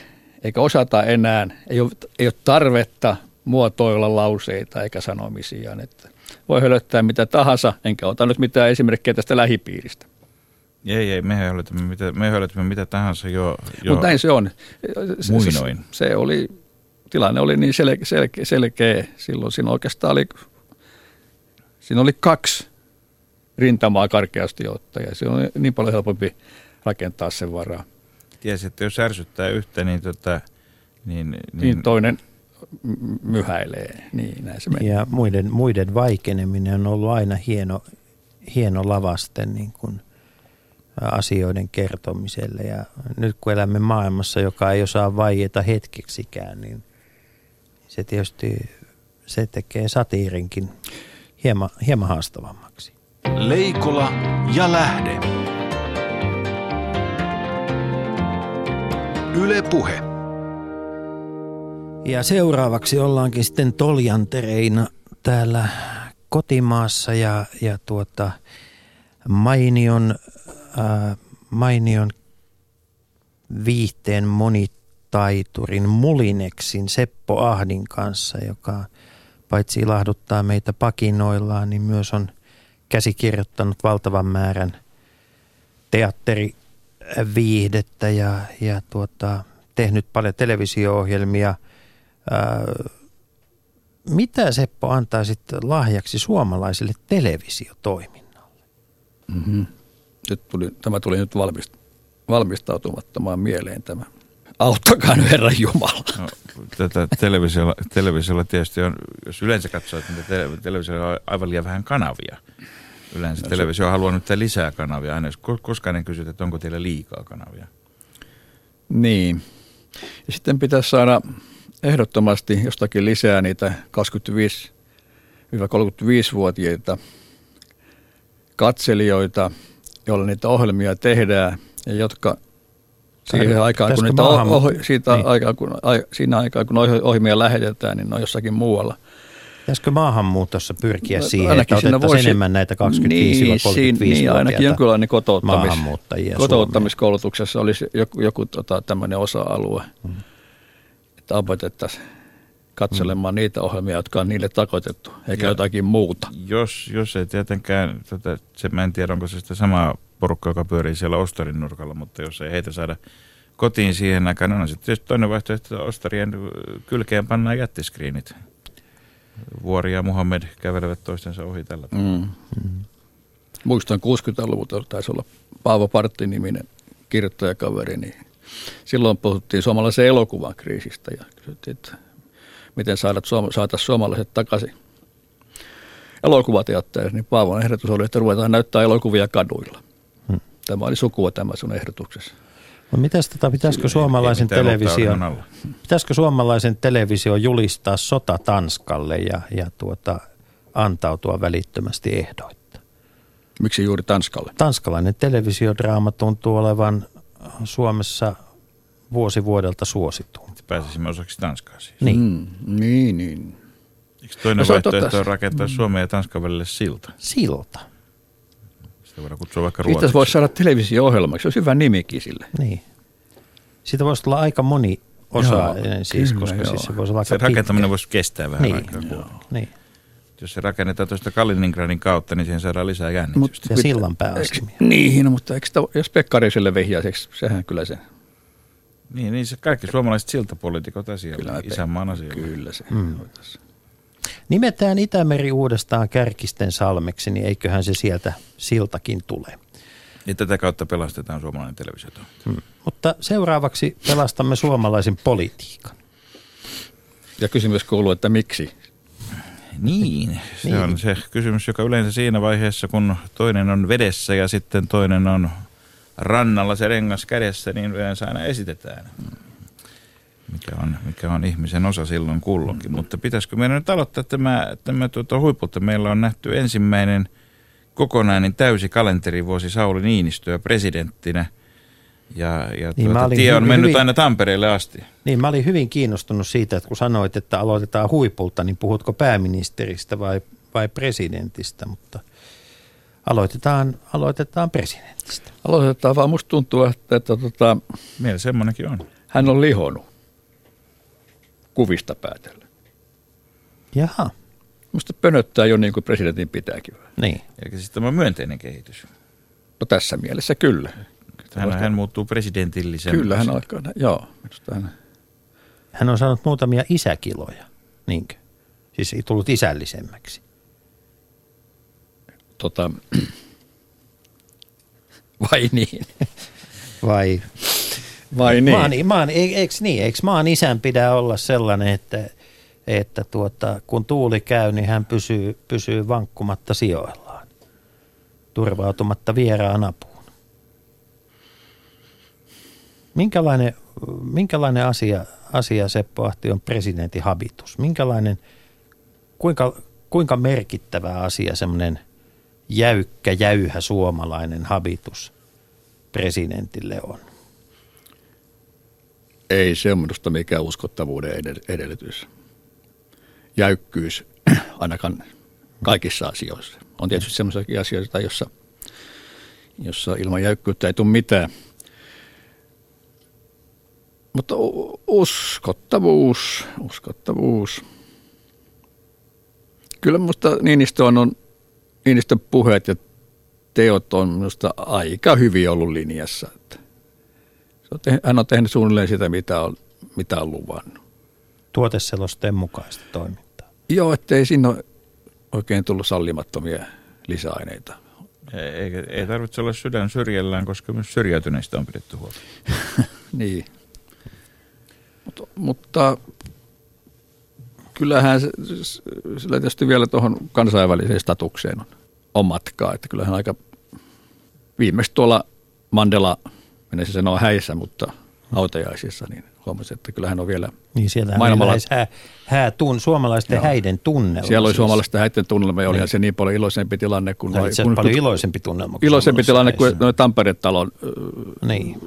Speaker 6: eikä osata enää, ei ole, ei ole tarvetta muotoilla lauseita eikä sanomisiaan, että voi hölöttää mitä tahansa, enkä ota nyt mitään esimerkkejä tästä lähipiiristä.
Speaker 4: Ei, ei, me höllötämme mitä, me mitä tahansa jo, jo
Speaker 6: Mutta näin se on.
Speaker 4: Muinoin.
Speaker 6: Se, se, oli, tilanne oli niin sel, selkeä, selkeä silloin. Siinä oikeastaan oli, siinä oli kaksi rintamaa karkeasti ottajia. Se on niin paljon helpompi rakentaa sen varaa.
Speaker 4: Tiesi, että jos ärsyttää yhtä, niin, tota, niin, niin,
Speaker 6: niin toinen myhäilee. Niin, näin se
Speaker 5: menee. Ja muiden, muiden vaikeneminen on ollut aina hieno, hieno lavasten niin kuin – asioiden kertomiselle. Ja nyt kun elämme maailmassa, joka ei osaa vaieta hetkeksikään, niin se tietysti se tekee satiirinkin hieman, hieman haastavammaksi.
Speaker 2: Leikola ja lähde. Yle Puhe.
Speaker 5: Ja seuraavaksi ollaankin sitten toljantereina täällä kotimaassa ja, ja tuota, mainion äh, mainion viihteen monitaiturin Mulineksin Seppo Ahdin kanssa, joka paitsi ilahduttaa meitä pakinoillaan, niin myös on käsikirjoittanut valtavan määrän teatteriviihdettä ja, ja tuota, tehnyt paljon televisio-ohjelmia. Ää, äh, mitä Seppo antaisit lahjaksi suomalaiselle televisiotoiminnalle?
Speaker 6: Mm-hmm nyt tuli, tämä tuli nyt valmist, valmistautumattomaan mieleen tämä. Auttakaa nyt Herran Jumala. No,
Speaker 4: tätä televisiolla, televisiolla tietysti on, jos yleensä katsoo, että te, televisiolla on aivan liian vähän kanavia. Yleensä no, televisio on halunnut lisää kanavia aina, jos koskaan en kysy, että onko teillä liikaa kanavia.
Speaker 6: Niin. Ja sitten pitäisi saada ehdottomasti jostakin lisää niitä 25-35-vuotiaita katselijoita, joilla niitä ohjelmia tehdään ja jotka siihen aikaan, kun niitä ohi, siitä niin. aikaa, kun, a, siinä aikaa, kun ohjelmia lähetetään, niin ne on jossakin muualla.
Speaker 5: Pitäisikö maahanmuutossa pyrkiä no, siihen, että otettaisiin voisi, enemmän näitä 25-35 Niin, niin
Speaker 6: ainakin jonkinlainen kotouttamis, kotouttamiskoulutuksessa olisi joku, joku tota, tämmöinen osa-alue, hmm. että opetettaisiin katselemaan hmm. niitä ohjelmia, jotka on niille takoitettu, eikä ja jotakin muuta.
Speaker 4: Jos, jos ei tietenkään, tota, se, mä en tiedä onko se sitä samaa porukka, joka pyörii siellä Ostarin nurkalla, mutta jos ei heitä saada kotiin siihen aikaan, niin on sitten toinen vaihtoehto, että Ostarien kylkeen pannaan jättiskriinit. Vuori ja Muhammed kävelevät toistensa ohi tällä tavalla. Mm. Mm.
Speaker 6: Muistan 60-luvulta, taisi olla Paavo Partti-niminen kirjoittajakaveri, niin silloin puhuttiin suomalaisen elokuvan kriisistä ja kysyttiin, että miten saataisiin suomalaiset takaisin elokuvateattereihin, niin Paavon ehdotus oli, että ruvetaan näyttää elokuvia kaduilla. Tämä oli sukua tämä sun ehdotuksessa.
Speaker 5: No mitäs tota, pitäisikö suomalaisen televisio, pitäisikö suomalaisen televisio julistaa sota Tanskalle ja, ja tuota, antautua välittömästi ehdoitta?
Speaker 6: Miksi juuri Tanskalle?
Speaker 5: Tanskalainen televisiodraama tuntuu olevan Suomessa vuosi vuodelta suosituun.
Speaker 4: Pääsisimme osaksi Tanskaa siis.
Speaker 5: Niin. Mm,
Speaker 6: niin, niin.
Speaker 4: Eikö toinen no, vaihtoehto on rakentaa Suomen ja Tanskan välille silta?
Speaker 5: Silta.
Speaker 4: Sitä voidaan kutsua vaikka
Speaker 6: Ruotsiksi. voisi saada televisio-ohjelmaksi, se olisi hyvä nimikin sille.
Speaker 5: Niin. Siitä voisi olla aika moni osa, joo, siis, kyllä, koska joo. siis se voisi olla
Speaker 4: Se rakentaminen voisi kestää vähän
Speaker 5: niin,
Speaker 4: aikaa.
Speaker 5: Joo. Niin.
Speaker 4: Jos se rakennetaan tuosta Kaliningradin kautta, niin siihen saadaan lisää jännitystä. Mut,
Speaker 5: ja sillan pääasemia.
Speaker 6: Niin, mutta eikö sitä, jos Pekkariselle vihjaiseksi, sehän kyllä se...
Speaker 4: Niin, niin se kaikki suomalaiset siltapoliitikot asioilla, kyllä isänmaan asioilla.
Speaker 6: Kyllä se mm.
Speaker 5: Nimetään Itämeri uudestaan Kärkisten salmeksi, niin eiköhän se sieltä siltakin tule.
Speaker 4: Ja tätä kautta pelastetaan suomalainen televisio.
Speaker 5: Hmm. Mutta seuraavaksi pelastamme suomalaisen politiikan.
Speaker 6: Ja kysymys kuuluu, että miksi?
Speaker 4: Niin, se niin. on se kysymys, joka yleensä siinä vaiheessa, kun toinen on vedessä ja sitten toinen on rannalla se rengas kädessä, niin yleensä aina esitetään. Mikä on, mikä on ihmisen osa silloin kulloinkin. Mm. Mutta pitäisikö meidän nyt aloittaa tämä, tämä tuota huipulta? Meillä on nähty ensimmäinen – kokonainen täysi kalenterivuosi Sauli Niinistöä presidenttinä. Ja, ja niin tuota, tie on mennyt hyvin, aina Tampereelle asti.
Speaker 5: Niin, mä olin hyvin kiinnostunut siitä, että kun sanoit, että aloitetaan huipulta, niin puhutko pääministeristä vai, vai presidentistä, mutta aloitetaan, aloitetaan presidentistä.
Speaker 6: Aloitetaan vaan, musta tuntuu, että, että tota,
Speaker 4: Meillä semmoinenkin on.
Speaker 6: Hän on lihonut kuvista päätellä.
Speaker 5: Jaha.
Speaker 6: Musta pönöttää jo niin kuin presidentin pitääkin.
Speaker 5: Niin.
Speaker 4: Eli siis tämä on myönteinen kehitys.
Speaker 6: No tässä mielessä kyllä.
Speaker 4: Hän, hän muuttuu presidentillisemmäksi.
Speaker 6: Kyllä hän alkaa, joo. Hän...
Speaker 5: hän on saanut muutamia isäkiloja, niinkö? Siis ei tullut isällisemmäksi.
Speaker 6: Tota, *clears throat* vai niin?
Speaker 5: vai?
Speaker 6: Vai niin? Maan,
Speaker 5: maan, eikö niin? Eikö maan isän pidä olla sellainen, että että tuota, kun tuuli käy, niin hän pysyy, pysyy vankkumatta sijoillaan, turvautumatta vieraan apuun. Minkälainen, minkälainen asia, asia Seppo Ahti on presidentin habitus? Minkälainen, kuinka, kuinka merkittävä asia semmoinen jäykkä, jäyhä suomalainen habitus presidentille on?
Speaker 6: Ei se on minusta mikään uskottavuuden edellytys jäykkyys *clears throat* ainakaan kaikissa asioissa. On tietysti sellaisia asioita, jossa, jossa ilman jäykkyyttä ei tule mitään. Mutta uskottavuus, uskottavuus. Kyllä minusta Niinistö on, on Niinistön puheet ja teot on minusta aika hyvin ollut linjassa. Että hän on tehnyt suunnilleen sitä, mitä on, mitä on luvannut.
Speaker 5: Tuoteselosteen mukaista toimia.
Speaker 6: Joo, ettei siinä ole oikein tullut sallimattomia lisäaineita.
Speaker 4: Ei, ei tarvitse olla sydän syrjellään, koska myös syrjäytyneistä on pidetty huolta. *laughs*
Speaker 6: niin. Mutta, mutta kyllähän se, sillä tietysti vielä tuohon kansainväliseen statukseen on, on matkaa. Että kyllähän aika viimeksi tuolla Mandela, menen se sanoa häissä, mutta hautajaisissa, niin huomasin, että kyllähän on vielä
Speaker 5: Niin siellä maailmalla... hää, hää tun, suomalaisten Joo. häiden tunnelma.
Speaker 6: Siellä oli siis. suomalaisten häiden tunnelma ja olihan niin. se niin paljon iloisempi tilanne kuin...
Speaker 5: Vai, kun, paljon iloisempi tunnelma kuin
Speaker 6: Iloisempi tilanne kuin Tampere-talon niin.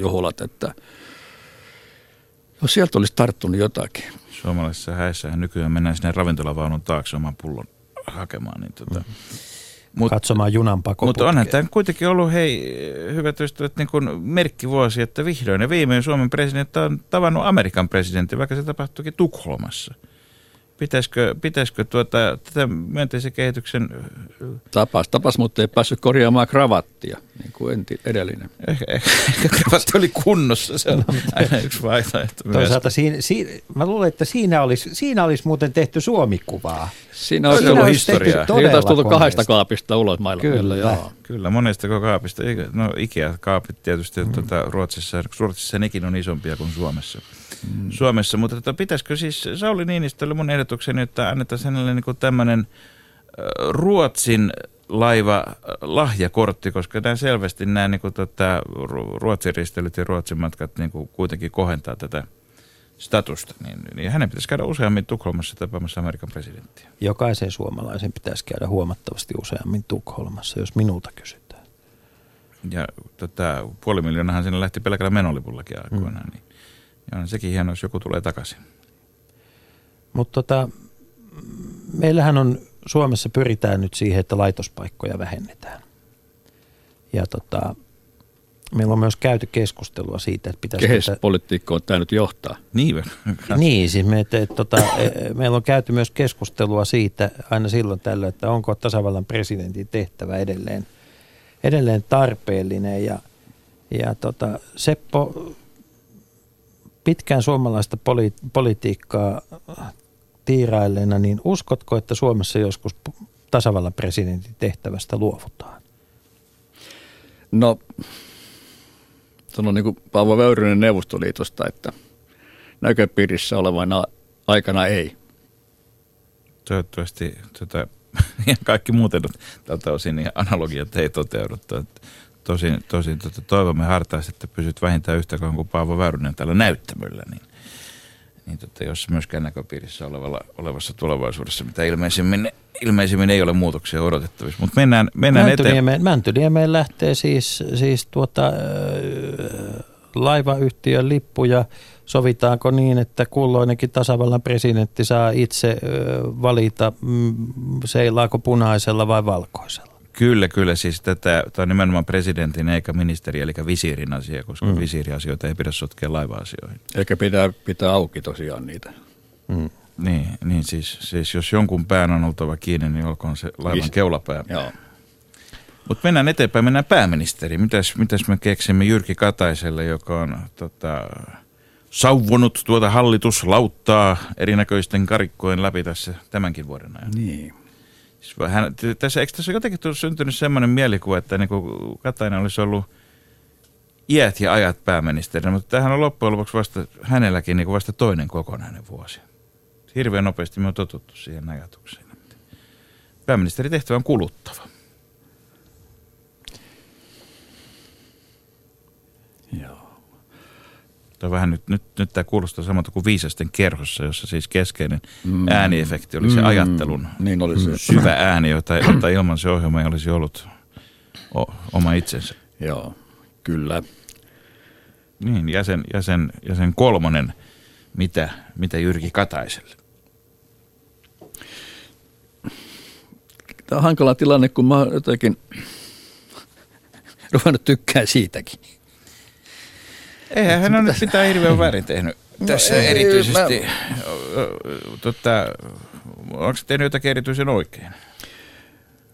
Speaker 6: juhulat, että jos sieltä olisi tarttunut jotakin.
Speaker 4: Suomalaisessa häissä nykyään mennään sinne ravintolavaunun taakse oman pullon hakemaan. Niin tota, mm
Speaker 5: Mut, katsomaan junan
Speaker 4: Mutta onhan tämä kuitenkin ollut, hei, hyvät ystävät, niin kuin merkkivuosi, että vihdoin ja viimein Suomen presidentti on tavannut Amerikan presidentti, vaikka se tapahtuikin Tukholmassa. Pitäisikö, pitäisikö tuota, tätä myönteisen kehityksen...
Speaker 6: Tapas, tapas, mutta ei päässyt korjaamaan kravattia, niin kuin enti, edellinen.
Speaker 4: Ehkä, ehkä, kravatti oli kunnossa, se on no, *laughs* aina yksi vaihtoehto.
Speaker 5: Toisaalta siinä, siinä, mä luulen, että siinä olisi, siinä olisi muuten tehty Suomikuvaa.
Speaker 6: Siinä olisi ollut historiaa. Siitä olisi tullut kahdesta kaapista ulos maailmalla.
Speaker 5: Kyllä, joo.
Speaker 4: Kyllä, monesta kaapista. No Ikea-kaapit tietysti mm. tuota, Ruotsissa, Ruotsissa nekin on isompia kuin Suomessa mm. Suomessa. Mutta tota, pitäisikö siis, Sauli Niinistö oli mun ehdotukseni, että annetaan hänelle niin tämmöinen Ruotsin laiva lahjakortti, koska tämä selvästi nämä niin kuin, tota, Ruotsin ristelyt ja Ruotsin matkat niin kuin, kuitenkin kohentaa tätä statusta, niin, niin hänen pitäisi käydä useammin Tukholmassa tapaamassa Amerikan presidenttiä.
Speaker 5: Jokaisen suomalaisen pitäisi käydä huomattavasti useammin Tukholmassa, jos minulta kysytään.
Speaker 4: Ja tota, puoli miljoonahan sinne lähti pelkällä menolipullakin aikoinaan, mm. niin ja on sekin hienoa, jos joku tulee takaisin.
Speaker 5: Mutta tota, meillähän on Suomessa pyritään nyt siihen, että laitospaikkoja vähennetään. Ja tota, meillä on myös käyty keskustelua siitä, että pitäisi...
Speaker 6: Kehyspolitiikka on tämä nyt johtaa.
Speaker 4: Niin,
Speaker 5: niin siis me, että, että, tota, e, meillä on käyty myös keskustelua siitä aina silloin tällöin, että onko tasavallan presidentin tehtävä edelleen, edelleen tarpeellinen. Ja, ja tota, Seppo pitkään suomalaista poli- politiikkaa tiirailleena, niin uskotko, että Suomessa joskus tasavallan presidentin tehtävästä luovutaan?
Speaker 6: No, sanon niin kuin Paavo Väyrynen Neuvostoliitosta, että näköpiirissä olevana aikana ei.
Speaker 4: Toivottavasti tota, *laughs* ja kaikki muuten tältä osin niin analogiat ei toteudu. Tosin, tosin tota, toivomme hartaasti, että pysyt vähintään yhtä kauan kuin Paavo Väyrynen tällä näyttämöllä, niin, niin tota, jos myöskään näköpiirissä olevalla, olevassa tulevaisuudessa, mitä ilmeisimmin, ilmeisimmin ei ole muutoksia odotettavissa. Mutta mennään, mennään Mäntyniemeen,
Speaker 5: eteen. Mäntyniemeen lähtee siis, siis tuota, laivayhtiön lippu ja sovitaanko niin, että kulloinenkin tasavallan presidentti saa itse valita, mm, seilaako punaisella vai valkoisella?
Speaker 4: Kyllä, kyllä. Siis tätä, tämä on nimenomaan presidentin eikä ministeri, eli visiirin asia, koska mm. visiiriasioita ei pidä sotkea laiva-asioihin.
Speaker 6: Eikä pitää, pitää auki tosiaan niitä.
Speaker 4: Mm. Niin, niin siis, siis jos jonkun pään on oltava kiinni, niin olkoon se laivan Vis- keulapää.
Speaker 6: Joo.
Speaker 4: Mutta mennään eteenpäin, mennään pääministeri. Mitäs, mitäs me keksimme Jyrki Kataiselle, joka on tota, sauvonut tuota hallituslauttaa erinäköisten karikkojen läpi tässä tämänkin vuoden ajan?
Speaker 6: Niin.
Speaker 4: Siis hän, tässä, eikö tässä jotenkin tullut syntynyt semmoinen mielikuva, että niin kuin Katainen olisi ollut iät ja ajat pääministerinä, mutta tähän on loppujen lopuksi vasta hänelläkin niin kuin vasta toinen kokonainen vuosi. Hirveän nopeasti me on totuttu siihen ajatukseen. Pääministeri tehtävä on kuluttava. Tämä vähän nyt, nyt, nyt tämä kuulostaa samalta kuin viisasten kerhossa, jossa siis keskeinen mm. ääniefekti oli se mm. ajattelun
Speaker 6: niin oli se.
Speaker 4: syvä ääni, jota, jota ilman se ohjelma ei olisi ollut o, oma itsensä.
Speaker 6: Joo, kyllä.
Speaker 4: Niin, jäsen, jäsen, jäsen kolmonen, mitä, mitä Jyrki Kataiselle?
Speaker 6: Tämä on hankala tilanne, kun mä oon jotenkin ruvennut tykkää siitäkin.
Speaker 4: Eihän hän ole nyt mitään hirveän väärin tehnyt no tässä ei, erityisesti. Mä... Tota, onko se tehnyt jotakin erityisen oikein?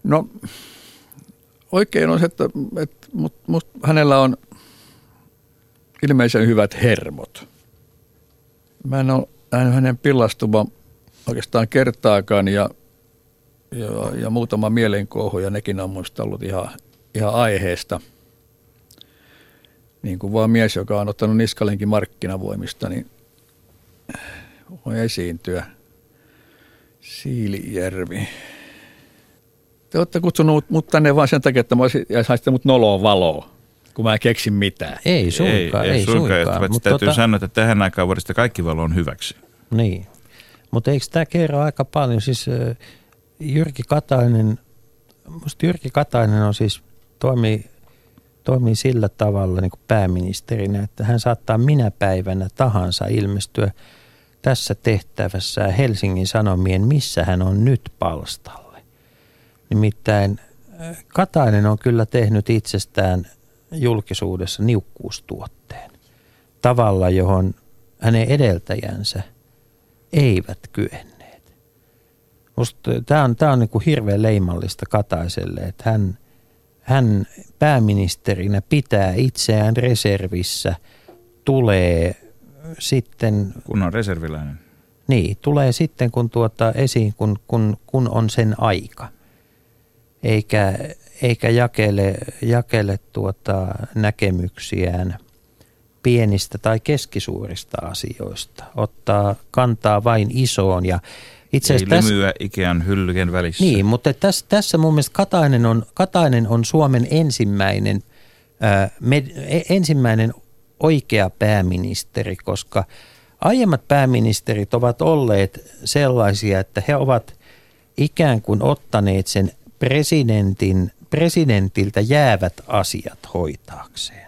Speaker 6: No oikein on se, että, että mut, mut, hänellä on ilmeisen hyvät hermot. Mä en ole nähnyt hänen pillastuvan oikeastaan kertaakaan ja, ja, ja muutama mielenkohu ja nekin on muista ollut ihan, ihan aiheesta – niin kuin vaan mies, joka on ottanut niskalenkin markkinavoimista, niin voi esiintyä. Siilijärvi. Te olette kutsunut mut tänne vain sen takia, että mä olisin, ja saisitte mut noloa valoa. kun mä keksin mitään.
Speaker 5: Ei suinkaan, ei, ei, ei suinkaan.
Speaker 4: suinkaan. Mutta täytyy tota... sanoa, että tähän aikaan vuodesta kaikki valo on hyväksi.
Speaker 5: Niin, mutta eikö tämä kerro aika paljon? Siis Jyrki Katainen, musta Jyrki Katainen on siis, toimii, toimii sillä tavalla niin kuin pääministerinä, että hän saattaa minä päivänä tahansa ilmestyä tässä tehtävässä Helsingin Sanomien, missä hän on nyt palstalle. Nimittäin Katainen on kyllä tehnyt itsestään julkisuudessa niukkuustuotteen tavalla, johon hänen edeltäjänsä eivät kyenneet. Tämä on, tää on niin kuin hirveän leimallista Kataiselle, että hän, hän pääministerinä pitää itseään reservissä, tulee sitten...
Speaker 4: Kun on reserviläinen.
Speaker 5: Niin, tulee sitten kun tuota esiin, kun, kun, kun on sen aika. Eikä, eikä jakele, jakele tuota näkemyksiään pienistä tai keskisuurista asioista. Ottaa kantaa vain isoon ja
Speaker 4: itse Ei tässä, lymyä Ikean hyllyken välissä.
Speaker 5: Niin, mutta tässä, tässä mun mielestä Katainen on, Katainen on Suomen ensimmäinen, ää, med, e, ensimmäinen oikea pääministeri, koska aiemmat pääministerit ovat olleet sellaisia, että he ovat ikään kuin ottaneet sen presidentin, presidentiltä jäävät asiat hoitaakseen.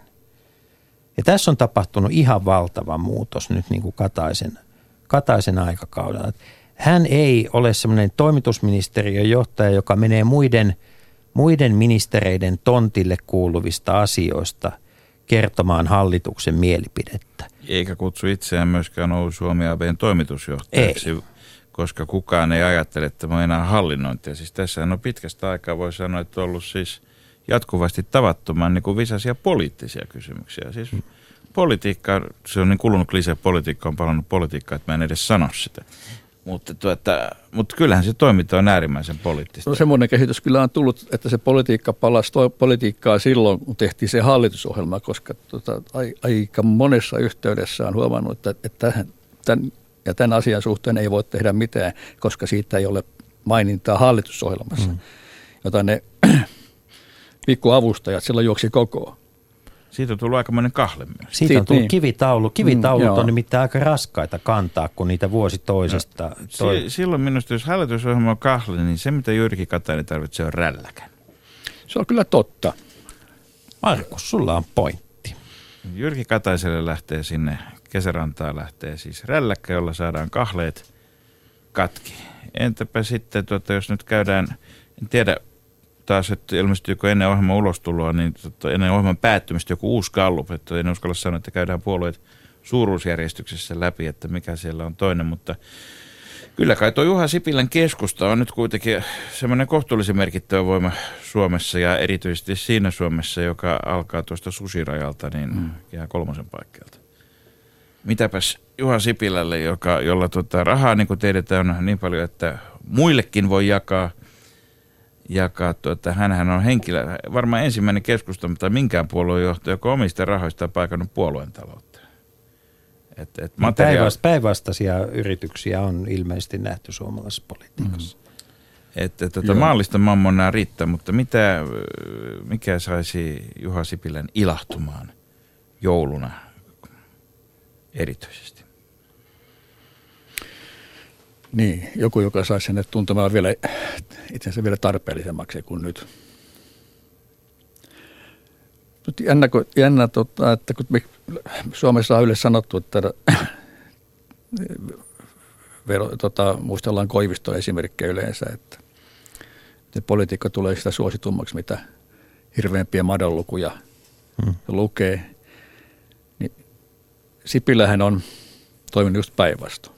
Speaker 5: Ja tässä on tapahtunut ihan valtava muutos nyt niin kuin Kataisen, Kataisen aikakaudella. Hän ei ole semmoinen toimitusministeriön johtaja, joka menee muiden, muiden ministereiden tontille kuuluvista asioista kertomaan hallituksen mielipidettä.
Speaker 4: Eikä kutsu itseään myöskään Oulu Suomi ABn toimitusjohtajaksi. Ei koska kukaan ei ajattele, että mä enää hallinnointia. Siis tässä on pitkästä aikaa, voi sanoa, että on ollut siis jatkuvasti tavattoman niin kuin visaisia poliittisia kysymyksiä. Siis mm. politiikka, se on niin kulunut lisää, politiikka on palannut politiikkaa, että mä en edes sano sitä. Mutta, tuota, mutta kyllähän se toiminta on äärimmäisen poliittista.
Speaker 6: No semmoinen kehitys kyllä on tullut, että se politiikka palasi politiikkaa silloin, kun tehtiin se hallitusohjelma, koska tuota, aika monessa yhteydessä on huomannut, että, että tämän, ja tämän asian suhteen ei voi tehdä mitään, koska siitä ei ole mainintaa hallitusohjelmassa. Mm. Jota ne *clears throat* pikkuavustajat silloin juoksi kokoon.
Speaker 4: Siitä on tullut aikamoinen kahle myös.
Speaker 5: Siitä on tullut niin. kivitaulu. Kivitaulut mm, on nimittäin aika raskaita kantaa, kun niitä vuosi toisesta. No,
Speaker 4: toi... Silloin minusta, jos hallitusohjelma on kahle, niin se mitä Jyrki Katainen tarvitsee on rälläkän.
Speaker 6: Se on kyllä totta.
Speaker 5: Markus, sulla on pointti.
Speaker 4: Jyrki Kataiselle lähtee sinne kesärantaa lähtee siis rälläkkä, jolla saadaan kahleet katki. Entäpä sitten, tuota, jos nyt käydään, en tiedä taas, että ilmestyykö ennen ohjelman ulostuloa, niin tuota, ennen ohjelman päättymistä joku uusi gallup, että en uskalla sanoa, että käydään puolueet suuruusjärjestyksessä läpi, että mikä siellä on toinen, mutta Kyllä kai tuo Juha Sipilän keskusta on nyt kuitenkin semmoinen kohtuullisen merkittävä voima Suomessa ja erityisesti siinä Suomessa, joka alkaa tuosta susirajalta, niin mm. ihan kolmosen paikkeelta mitäpäs Juha Sipilälle, joka, jolla tota, rahaa, niin kuin tiedetään, on niin paljon, että muillekin voi jakaa. Jakaa tuota, hänhän on henkilö, varmaan ensimmäinen keskusta, tai minkään puolueen johtaja, joka omista rahoista paikannut puolueen taloutta.
Speaker 5: Et, et no, materia- päinvastaisia yrityksiä on ilmeisesti nähty suomalaisessa politiikassa. Mm.
Speaker 4: Että tuota, maallista mammonaa riittää, mutta mitä, mikä saisi Juha Sipilän ilahtumaan jouluna erityisesti.
Speaker 6: Niin, joku, joka saisi sen tuntemaan vielä itsensä vielä tarpeellisemmaksi kuin nyt. Nyt jännä, jännä tota, että kun me Suomessa on yleensä sanottu, että *clears throat* vero, tota, muistellaan Koiviston esimerkkejä yleensä, että, että politiikka tulee sitä suositummaksi, mitä hirveämpiä madonlukuja hmm. lukee. Sipilähän on toiminut just päinvastoin.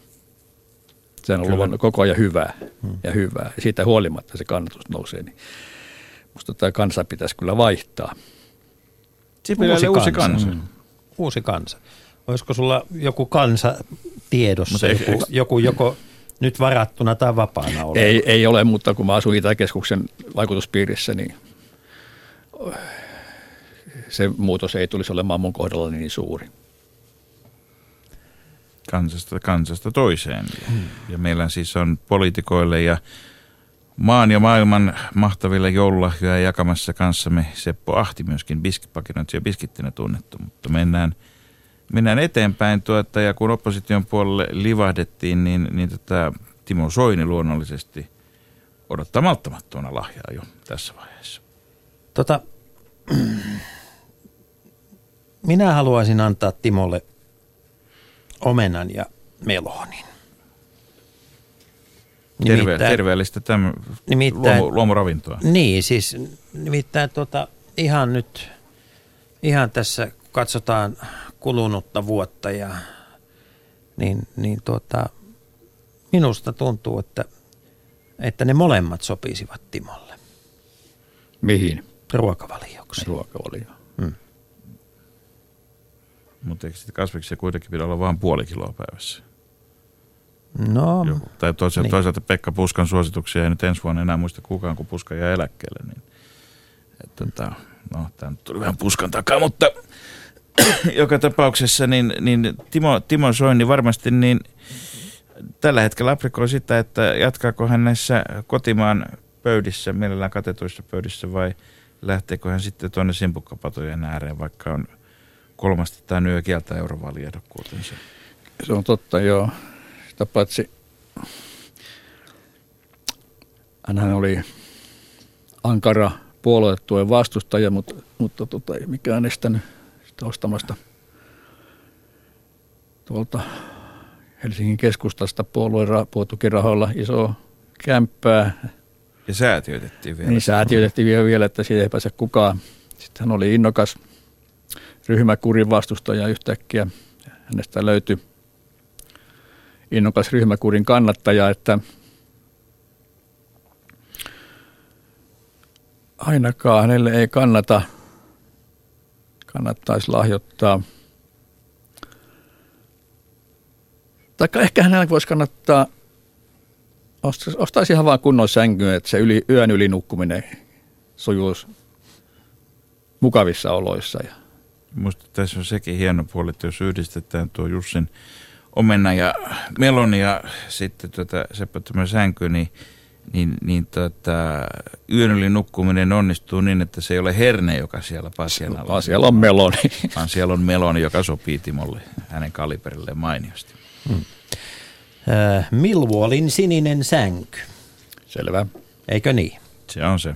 Speaker 6: Se on ollut koko ajan hyvää hmm. ja hyvää. Ja siitä huolimatta se kannatus nousee. Niin musta tämä kansa pitäisi kyllä vaihtaa.
Speaker 5: Sipilälle uusi kansa. Mm. Uusi kansa. Olisiko sulla joku kansa tiedossa, joku, joku, joku joko nyt varattuna tai vapaana
Speaker 6: oleva? Ei, ei ole, mutta kun mä asun Itäkeskuksen vaikutuspiirissä, niin se muutos ei tulisi olemaan mun kohdalla niin suuri
Speaker 4: kansasta kansasta toiseen. Hmm. Ja meillä siis on poliitikoille ja maan ja maailman mahtavilla joululahjoja jakamassa kanssamme Seppo Ahti myöskin biskipakinoitsija ja biskittinä tunnettu, mutta mennään, mennään eteenpäin tuota, ja kun opposition puolelle livahdettiin, niin, niin tota, Timo Soini luonnollisesti odottaa malttamattomana lahjaa jo tässä vaiheessa.
Speaker 5: Tota, *clears throat* minä haluaisin antaa Timolle omenan ja melonin.
Speaker 4: Terve, terveellistä tämän luomu, luomuravintoa.
Speaker 5: Niin, siis nimittäin tota, ihan nyt, ihan tässä katsotaan kulunutta vuotta ja niin, niin tuota, minusta tuntuu, että, että ne molemmat sopisivat Timolle.
Speaker 6: Mihin?
Speaker 5: Ruokavalioksi.
Speaker 6: Ruokavalio.
Speaker 4: Mutta eikö sitten kasviksia kuitenkin pidä olla vain puoli kiloa päivässä?
Speaker 5: No,
Speaker 4: Joku. Tai toisaalta, niin. toisaalta Pekka Puskan suosituksia ei nyt ensi vuonna enää muista kukaan, kun Puska jää eläkkeelle. Niin, että, tota, no, tämä tuli vähän Puskan takaa, mutta *coughs* joka tapauksessa niin, niin Timo, Timo Soini varmasti niin tällä hetkellä aprikoi sitä, että jatkaako hän näissä kotimaan pöydissä, mielellään katetuissa pöydissä vai lähteekö hän sitten tuonne simpukkapatojen ääreen, vaikka on kolmasti tai yö kieltä eurovaaliehdokkuutensa.
Speaker 6: Se on totta, joo. Sitä paitsi hän oli ankara puoluetuen vastustaja, mutta, mutta tota, ei mikään estänyt sitä ostamasta tuolta Helsingin keskustasta puolueen puotukirahoilla iso kämppää.
Speaker 4: Ja säätiöitettiin vielä.
Speaker 6: Niin, säätiöitettiin vielä, vielä, että siitä ei pääse kukaan. Sitten hän oli innokas ryhmäkurin vastustaja yhtäkkiä. Hänestä löytyi innokas ryhmäkurin kannattaja, että ainakaan hänelle ei kannata, kannattaisi lahjoittaa. Tai ehkä hänelle voisi kannattaa, ostaisi ihan vaan kunnon sänkyä, että se yli, yön yli nukkuminen sujuisi mukavissa oloissa. Ja.
Speaker 4: Minusta tässä on sekin hieno puoli, että jos yhdistetään tuo Jussin omena ja meloni ja sitten tuota, seppä sänky, niin, niin, niin tuota, yön yli nukkuminen onnistuu niin, että se ei ole herne, joka siellä pasian alla.
Speaker 6: Vaan siellä on meloni.
Speaker 4: Vaan siellä on meloni, joka sopii Timolle hänen kaliberilleen mainiosti. Hmm.
Speaker 5: Äh, Millwallin sininen sänky.
Speaker 6: Selvä.
Speaker 5: Eikö niin?
Speaker 4: Se on se.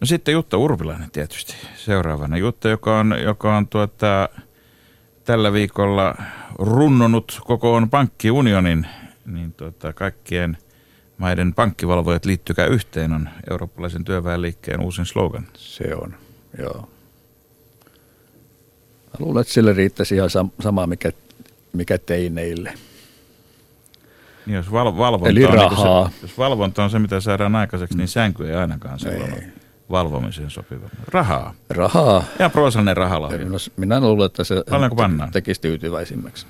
Speaker 4: No sitten Jutta Urpilainen tietysti seuraavana. Jutta, joka on, joka on tuota, tällä viikolla runnonut kokoon pankkiunionin, niin tuota, kaikkien maiden pankkivalvojat liittykää yhteen on eurooppalaisen työväenliikkeen uusin slogan.
Speaker 6: Se on, joo. Mä luulen, että sille riittäisi ihan sama, mikä, mikä teineille.
Speaker 4: Niin jos val- valvonta
Speaker 6: Eli rahaa.
Speaker 4: On, niin se, jos valvonta on se, mitä saadaan aikaiseksi, niin sänky ei ainakaan silloin ei valvomiseen sopiva? Rahaa.
Speaker 6: Rahaa.
Speaker 4: Ja proosallinen rahalahja.
Speaker 6: Minä, minä luulen, että se
Speaker 4: te-
Speaker 6: tekisi tyytyväisimmäksi.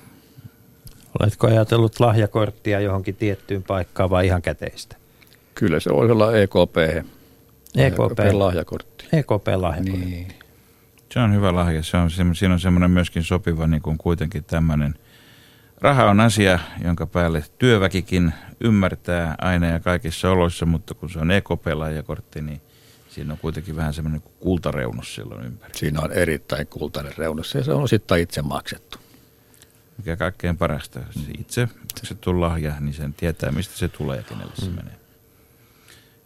Speaker 5: Oletko ajatellut lahjakorttia johonkin tiettyyn paikkaan vai ihan käteistä?
Speaker 6: Kyllä se voisi olla EKP.
Speaker 5: EKP
Speaker 6: lahjakortti.
Speaker 5: EKP lahjakortti.
Speaker 6: Niin.
Speaker 4: Se on hyvä lahja. Se on, siinä on semmoinen myöskin sopiva niin kuin kuitenkin tämmöinen. Raha on asia, jonka päälle työväkikin ymmärtää aina ja kaikissa oloissa, mutta kun se on EKP-lahjakortti, niin Siinä on kuitenkin vähän semmoinen kultareunus silloin ympäri.
Speaker 6: Siinä on erittäin kultainen reunus ja se on osittain itse maksettu.
Speaker 4: Mikä kaikkein parasta. Se itse maksettu lahja, niin sen tietää, mistä se tulee ja kenelle se mm. menee.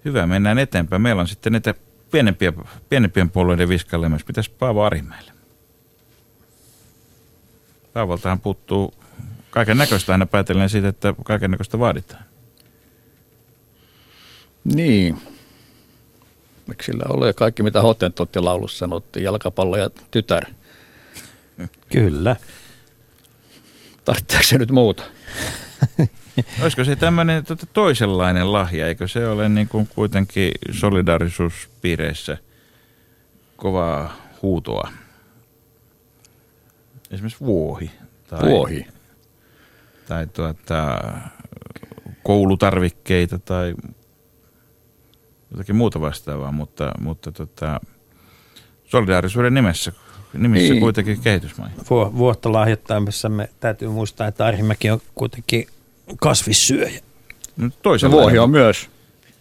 Speaker 4: Hyvä, mennään eteenpäin. Meillä on sitten näitä pienempiä, pienempien puolueiden viskalle myös. Pitäisi Paavo Arimäelle? Paavoltahan puuttuu kaiken näköistä aina päätellen siitä, että kaiken näköistä vaaditaan.
Speaker 6: Niin, Miksi sillä ole kaikki, mitä Hottentotti laulussa sanottiin, jalkapallo ja tytär.
Speaker 5: Kyllä.
Speaker 6: Tarvitseeko se nyt muuta? *laughs*
Speaker 4: Olisiko se tämmöinen tuota, toisenlainen lahja, eikö se ole niin kuin kuitenkin solidarisuuspiireissä kovaa huutoa? Esimerkiksi vuohi.
Speaker 6: Tai, vuohi.
Speaker 4: Tai tuota, koulutarvikkeita tai jotakin muuta vastaavaa, mutta, mutta tota, solidaarisuuden nimessä, nimissä niin. kuitenkin kehitysmaihin.
Speaker 5: Vuotta lahjoittaessa me täytyy muistaa, että Arhimäki on kuitenkin kasvissyöjä.
Speaker 4: No, vuohi
Speaker 6: on myös.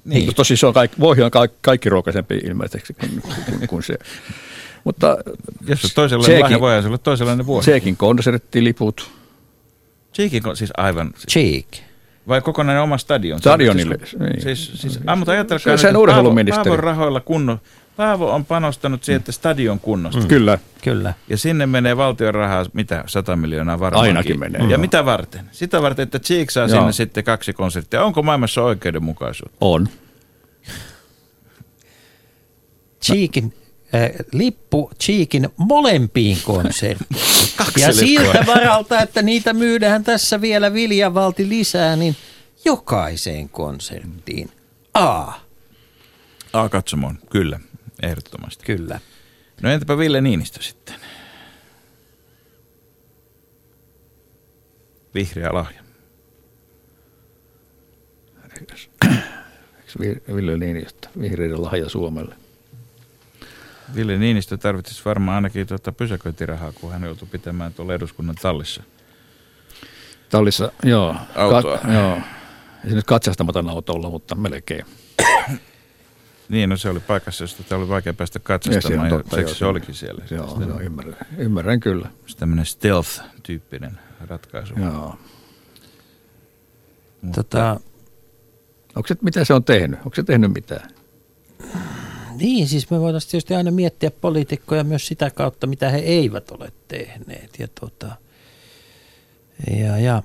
Speaker 6: Niin. Tosi se on kaikki, voihi on kaikki, kaikki ruokaisempi ilmeisesti kuin, kuin, kuin se. Mutta
Speaker 4: Jos on toisenlainen lahja, voi olla toisenlainen vuosi.
Speaker 6: Seekin konserttiliput.
Speaker 4: Cheekin, siis aivan. Siis.
Speaker 5: Cheek.
Speaker 4: Vai kokonainen oma stadion?
Speaker 6: Stadionille.
Speaker 4: Siis, niin. siis, siis, ah, mutta ajatelkaa,
Speaker 6: se, sen urheiluministeri.
Speaker 4: Paavon rahoilla kunnon, Paavo on panostanut siihen, että stadion kunnosta. Mm.
Speaker 6: Kyllä.
Speaker 5: Kyllä.
Speaker 4: Ja sinne menee valtion rahaa, mitä, 100 miljoonaa varmaankin.
Speaker 6: Ainakin menee.
Speaker 4: Ja mm. mitä varten? Sitä varten, että Cheek saa Joo. sinne sitten kaksi konserttia. Onko maailmassa oikeudenmukaisuutta?
Speaker 6: On.
Speaker 5: Cheekin äh, lippu Cheekin molempiin konserttiin. ja siltä varalta, että niitä myydään tässä vielä viljavalti lisää, niin jokaiseen konserttiin. A.
Speaker 4: A katsomoon, kyllä, ehdottomasti.
Speaker 5: Kyllä.
Speaker 4: No entäpä Ville Niinistö sitten? Vihreä lahja.
Speaker 6: Ville Niinistö, vihreiden lahja Suomelle.
Speaker 4: Ville Niinistö tarvitsisi varmaan ainakin tuota pysäköintirahaa, kun hän joutui pitämään tuolla eduskunnan tallissa.
Speaker 6: Tallissa, joo.
Speaker 4: Autoa.
Speaker 6: Ka- joo. Ei se nyt katsastamaton autolla, mutta melkein. *coughs*
Speaker 4: Niin, no se oli paikassa, josta oli vaikea päästä katsastamaan, ja, totta, ja joo, se olikin siellä.
Speaker 6: Joo, joo ymmärrän, ymmärrän kyllä.
Speaker 4: Se tämmöinen stealth-tyyppinen ratkaisu.
Speaker 6: Joo.
Speaker 5: Mutta, tota,
Speaker 6: onko se, mitä se on tehnyt? Onko se tehnyt mitään?
Speaker 5: Niin, siis me voitaisiin tietysti aina miettiä poliitikkoja myös sitä kautta, mitä he eivät ole tehneet. Ja, tota, ja, ja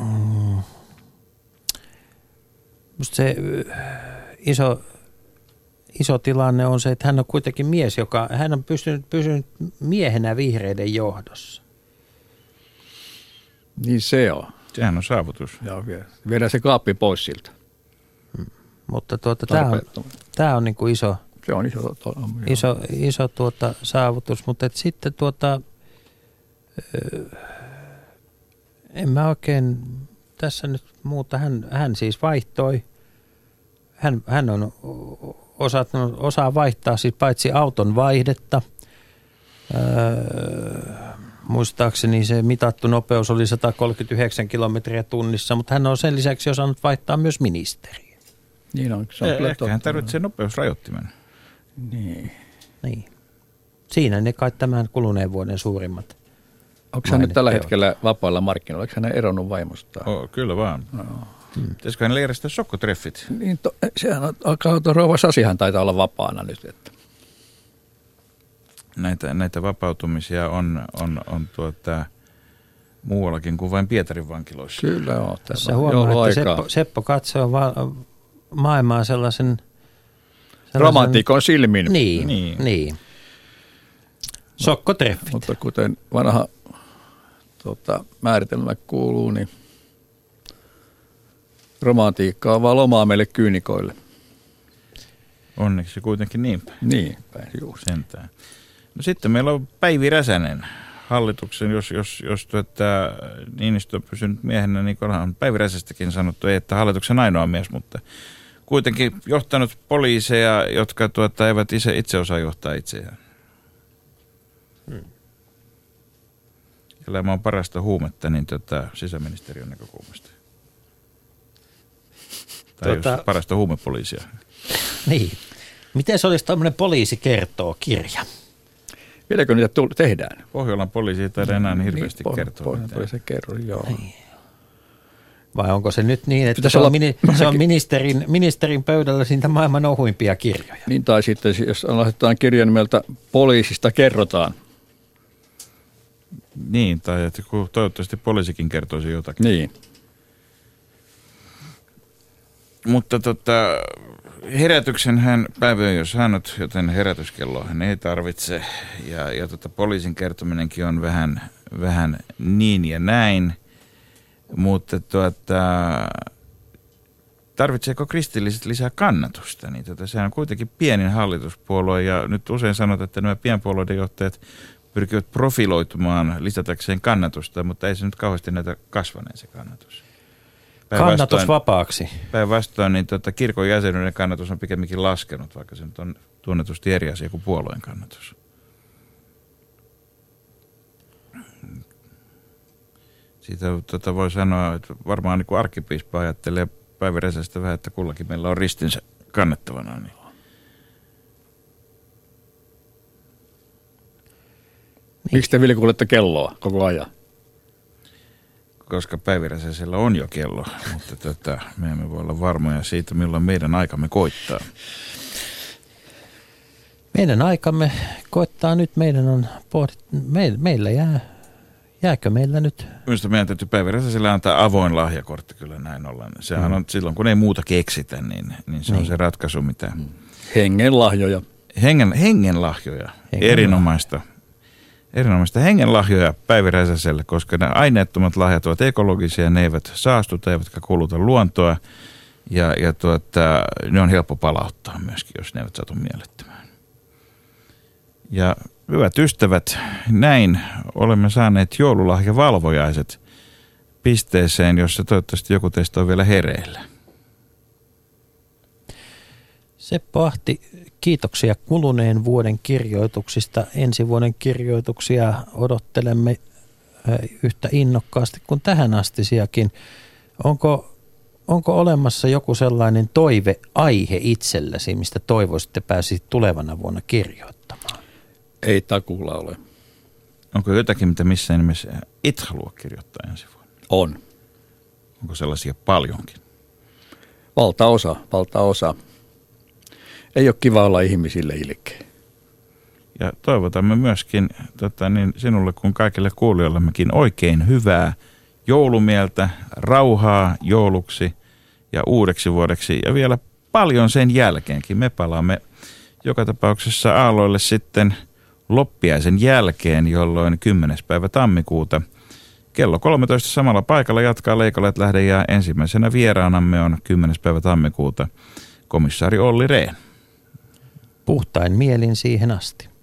Speaker 5: mm, se iso, iso tilanne on se, että hän on kuitenkin mies, joka hän on pystynyt, pysynyt miehenä vihreiden johdossa.
Speaker 6: Niin se on.
Speaker 4: Sehän on saavutus.
Speaker 6: Joo, viedään se kaappi pois siltä.
Speaker 5: Mutta tuota, tämä on, tämä on niin kuin iso,
Speaker 6: se on iso, to,
Speaker 5: iso, iso tuota, saavutus, mutta et sitten tuota, en mä oikein tässä nyt muuta. Hän, hän siis vaihtoi. Hän, hän on osannut, osaa vaihtaa siis paitsi auton vaihdetta. Öö, muistaakseni se mitattu nopeus oli 139 kilometriä tunnissa, mutta hän on sen lisäksi osannut vaihtaa myös ministeriä.
Speaker 6: Niin on, se on
Speaker 4: eh, Ehkä hän tarvitsee nopeusrajoittimen.
Speaker 6: Niin.
Speaker 5: niin. Siinä ne kai tämän kuluneen vuoden suurimmat
Speaker 6: Onko hän nyt tällä teot. hetkellä vapailla markkinoilla? Onko hän eronnut vaimostaan?
Speaker 4: Oh, kyllä vaan. No. Hmm. Pitäisikö hänelle järjestää sokkotreffit?
Speaker 6: Niin, to, sehän alkaa, rouva Sasihan taitaa olla vapaana nyt. Että.
Speaker 4: Näitä, näitä vapautumisia on, on, on tuota, muuallakin kuin vain Pietarin vankiloissa.
Speaker 6: Kyllä on.
Speaker 5: Tässä huomaa, että Seppo, Seppo katsoo va- maailmaa sellaisen...
Speaker 6: sellaisen Romantikon silmin.
Speaker 5: Niin, niin. niin. Sokkotreffit.
Speaker 6: Mutta kuten vanha tota, määritelmä kuuluu, niin romantiikka on vaan lomaa meille kyynikoille.
Speaker 4: Onneksi kuitenkin niin päin.
Speaker 6: Niin päin, juu.
Speaker 4: Sentään. No sitten meillä on Päivi Räsänen hallituksen, jos, jos, jos tuota, Niinistö on pysynyt miehenä, niin on Päivi Räsästäkin sanottu, ei, että hallituksen ainoa mies, mutta kuitenkin johtanut poliiseja, jotka tuota, eivät itse, itse osaa johtaa itseään. elämä on parasta huumetta, niin tota, sisäministeriön näkökulmasta. Tai tota, jos parasta huumepoliisia.
Speaker 5: Niin. Miten se olisi tämmöinen poliisi kertoo kirja?
Speaker 6: Vieläkö niitä tull- tehdään?
Speaker 4: Pohjolan poliisi ei taida enää niin hirveästi niin, kertoa.
Speaker 6: Pohjolan poliisi kerro, joo. Niin.
Speaker 5: Vai onko se nyt niin, että se on, mini, se on ministerin, ministerin pöydällä siitä maailman ohuimpia kirjoja?
Speaker 6: Niin, tai sitten jos aloitetaan kirjan nimeltä Poliisista kerrotaan,
Speaker 4: niin, tai että toivottavasti poliisikin kertoisi jotakin.
Speaker 6: Niin.
Speaker 4: Mutta tota, herätyksen hän päivä jos saanut, joten herätyskelloa hän ei tarvitse. Ja, ja tota, poliisin kertominenkin on vähän, vähän niin ja näin. Mutta tuota, tarvitseeko kristilliset lisää kannatusta? Niin tota, sehän on kuitenkin pienin hallituspuolue ja nyt usein sanotaan, että nämä pienpuolueiden johtajat pyrkivät profiloitumaan lisätäkseen kannatusta, mutta ei se nyt kauheasti näitä kasvaneen se kannatus.
Speaker 5: Kannatus vapaaksi.
Speaker 4: Päinvastoin niin tota, kirkon jäsenyyden kannatus on pikemminkin laskenut, vaikka se nyt on tunnetusti eri asia kuin puolueen kannatus. Siitä tota, voi sanoa, että varmaan niin kuin arkkipiispa ajattelee Päivi Räsästä vähän, että kullakin meillä on ristinsä kannettavana. Niin.
Speaker 6: Miksi te Vili kuulette kelloa koko ajan?
Speaker 4: Koska Päivi Räsäsellä on jo kello, *laughs* mutta tota, me emme voi olla varmoja siitä, milloin meidän aikamme koittaa.
Speaker 5: Meidän aikamme koittaa nyt, meidän on pohdit, me, meillä jää, jääkö meillä nyt?
Speaker 4: Minusta meidän täytyy päivässä sillä antaa avoin lahjakortti kyllä näin ollen. Sehän mm. on silloin, kun ei muuta keksitä, niin, niin se niin. on se ratkaisu, mitä... Mm.
Speaker 6: Hengen lahjoja.
Speaker 4: Hengen, hengen lahjoja, hengen erinomaista. Erinomaista hengen lahjoja Päivi Räsäselle, koska ne aineettomat lahjat ovat ekologisia, ne eivät saastuta eivätkä kuluta luontoa. Ja, ja tuota, ne on helppo palauttaa myöskin, jos ne eivät satu mielettömään. Ja hyvät ystävät, näin olemme saaneet joululahjavalvojaiset pisteeseen, jossa toivottavasti joku teistä on vielä hereillä.
Speaker 5: Seppo Ahti, kiitoksia kuluneen vuoden kirjoituksista. Ensi vuoden kirjoituksia odottelemme yhtä innokkaasti kuin tähän astisiakin. Onko, onko olemassa joku sellainen toiveaihe itselläsi, mistä toivoisitte pääsit tulevana vuonna kirjoittamaan?
Speaker 6: Ei takuulla ole.
Speaker 4: Onko jotakin, mitä missään nimessä et halua kirjoittaa ensi vuonna?
Speaker 6: On.
Speaker 4: Onko sellaisia paljonkin?
Speaker 6: Valtaosa, valtaosa. Ei ole kiva olla ihmisille ilkeä.
Speaker 4: Ja toivotamme myöskin tota, niin sinulle kuin kaikille kuulijoillemmekin oikein hyvää joulumieltä, rauhaa jouluksi ja uudeksi vuodeksi ja vielä paljon sen jälkeenkin. Me palaamme joka tapauksessa aalloille sitten – loppiaisen jälkeen, jolloin 10. päivä tammikuuta kello 13 samalla paikalla jatkaa Leikolet lähde ja ensimmäisenä vieraanamme on 10. päivä tammikuuta komissaari Olli Rehn.
Speaker 5: Puhtain mielin siihen asti.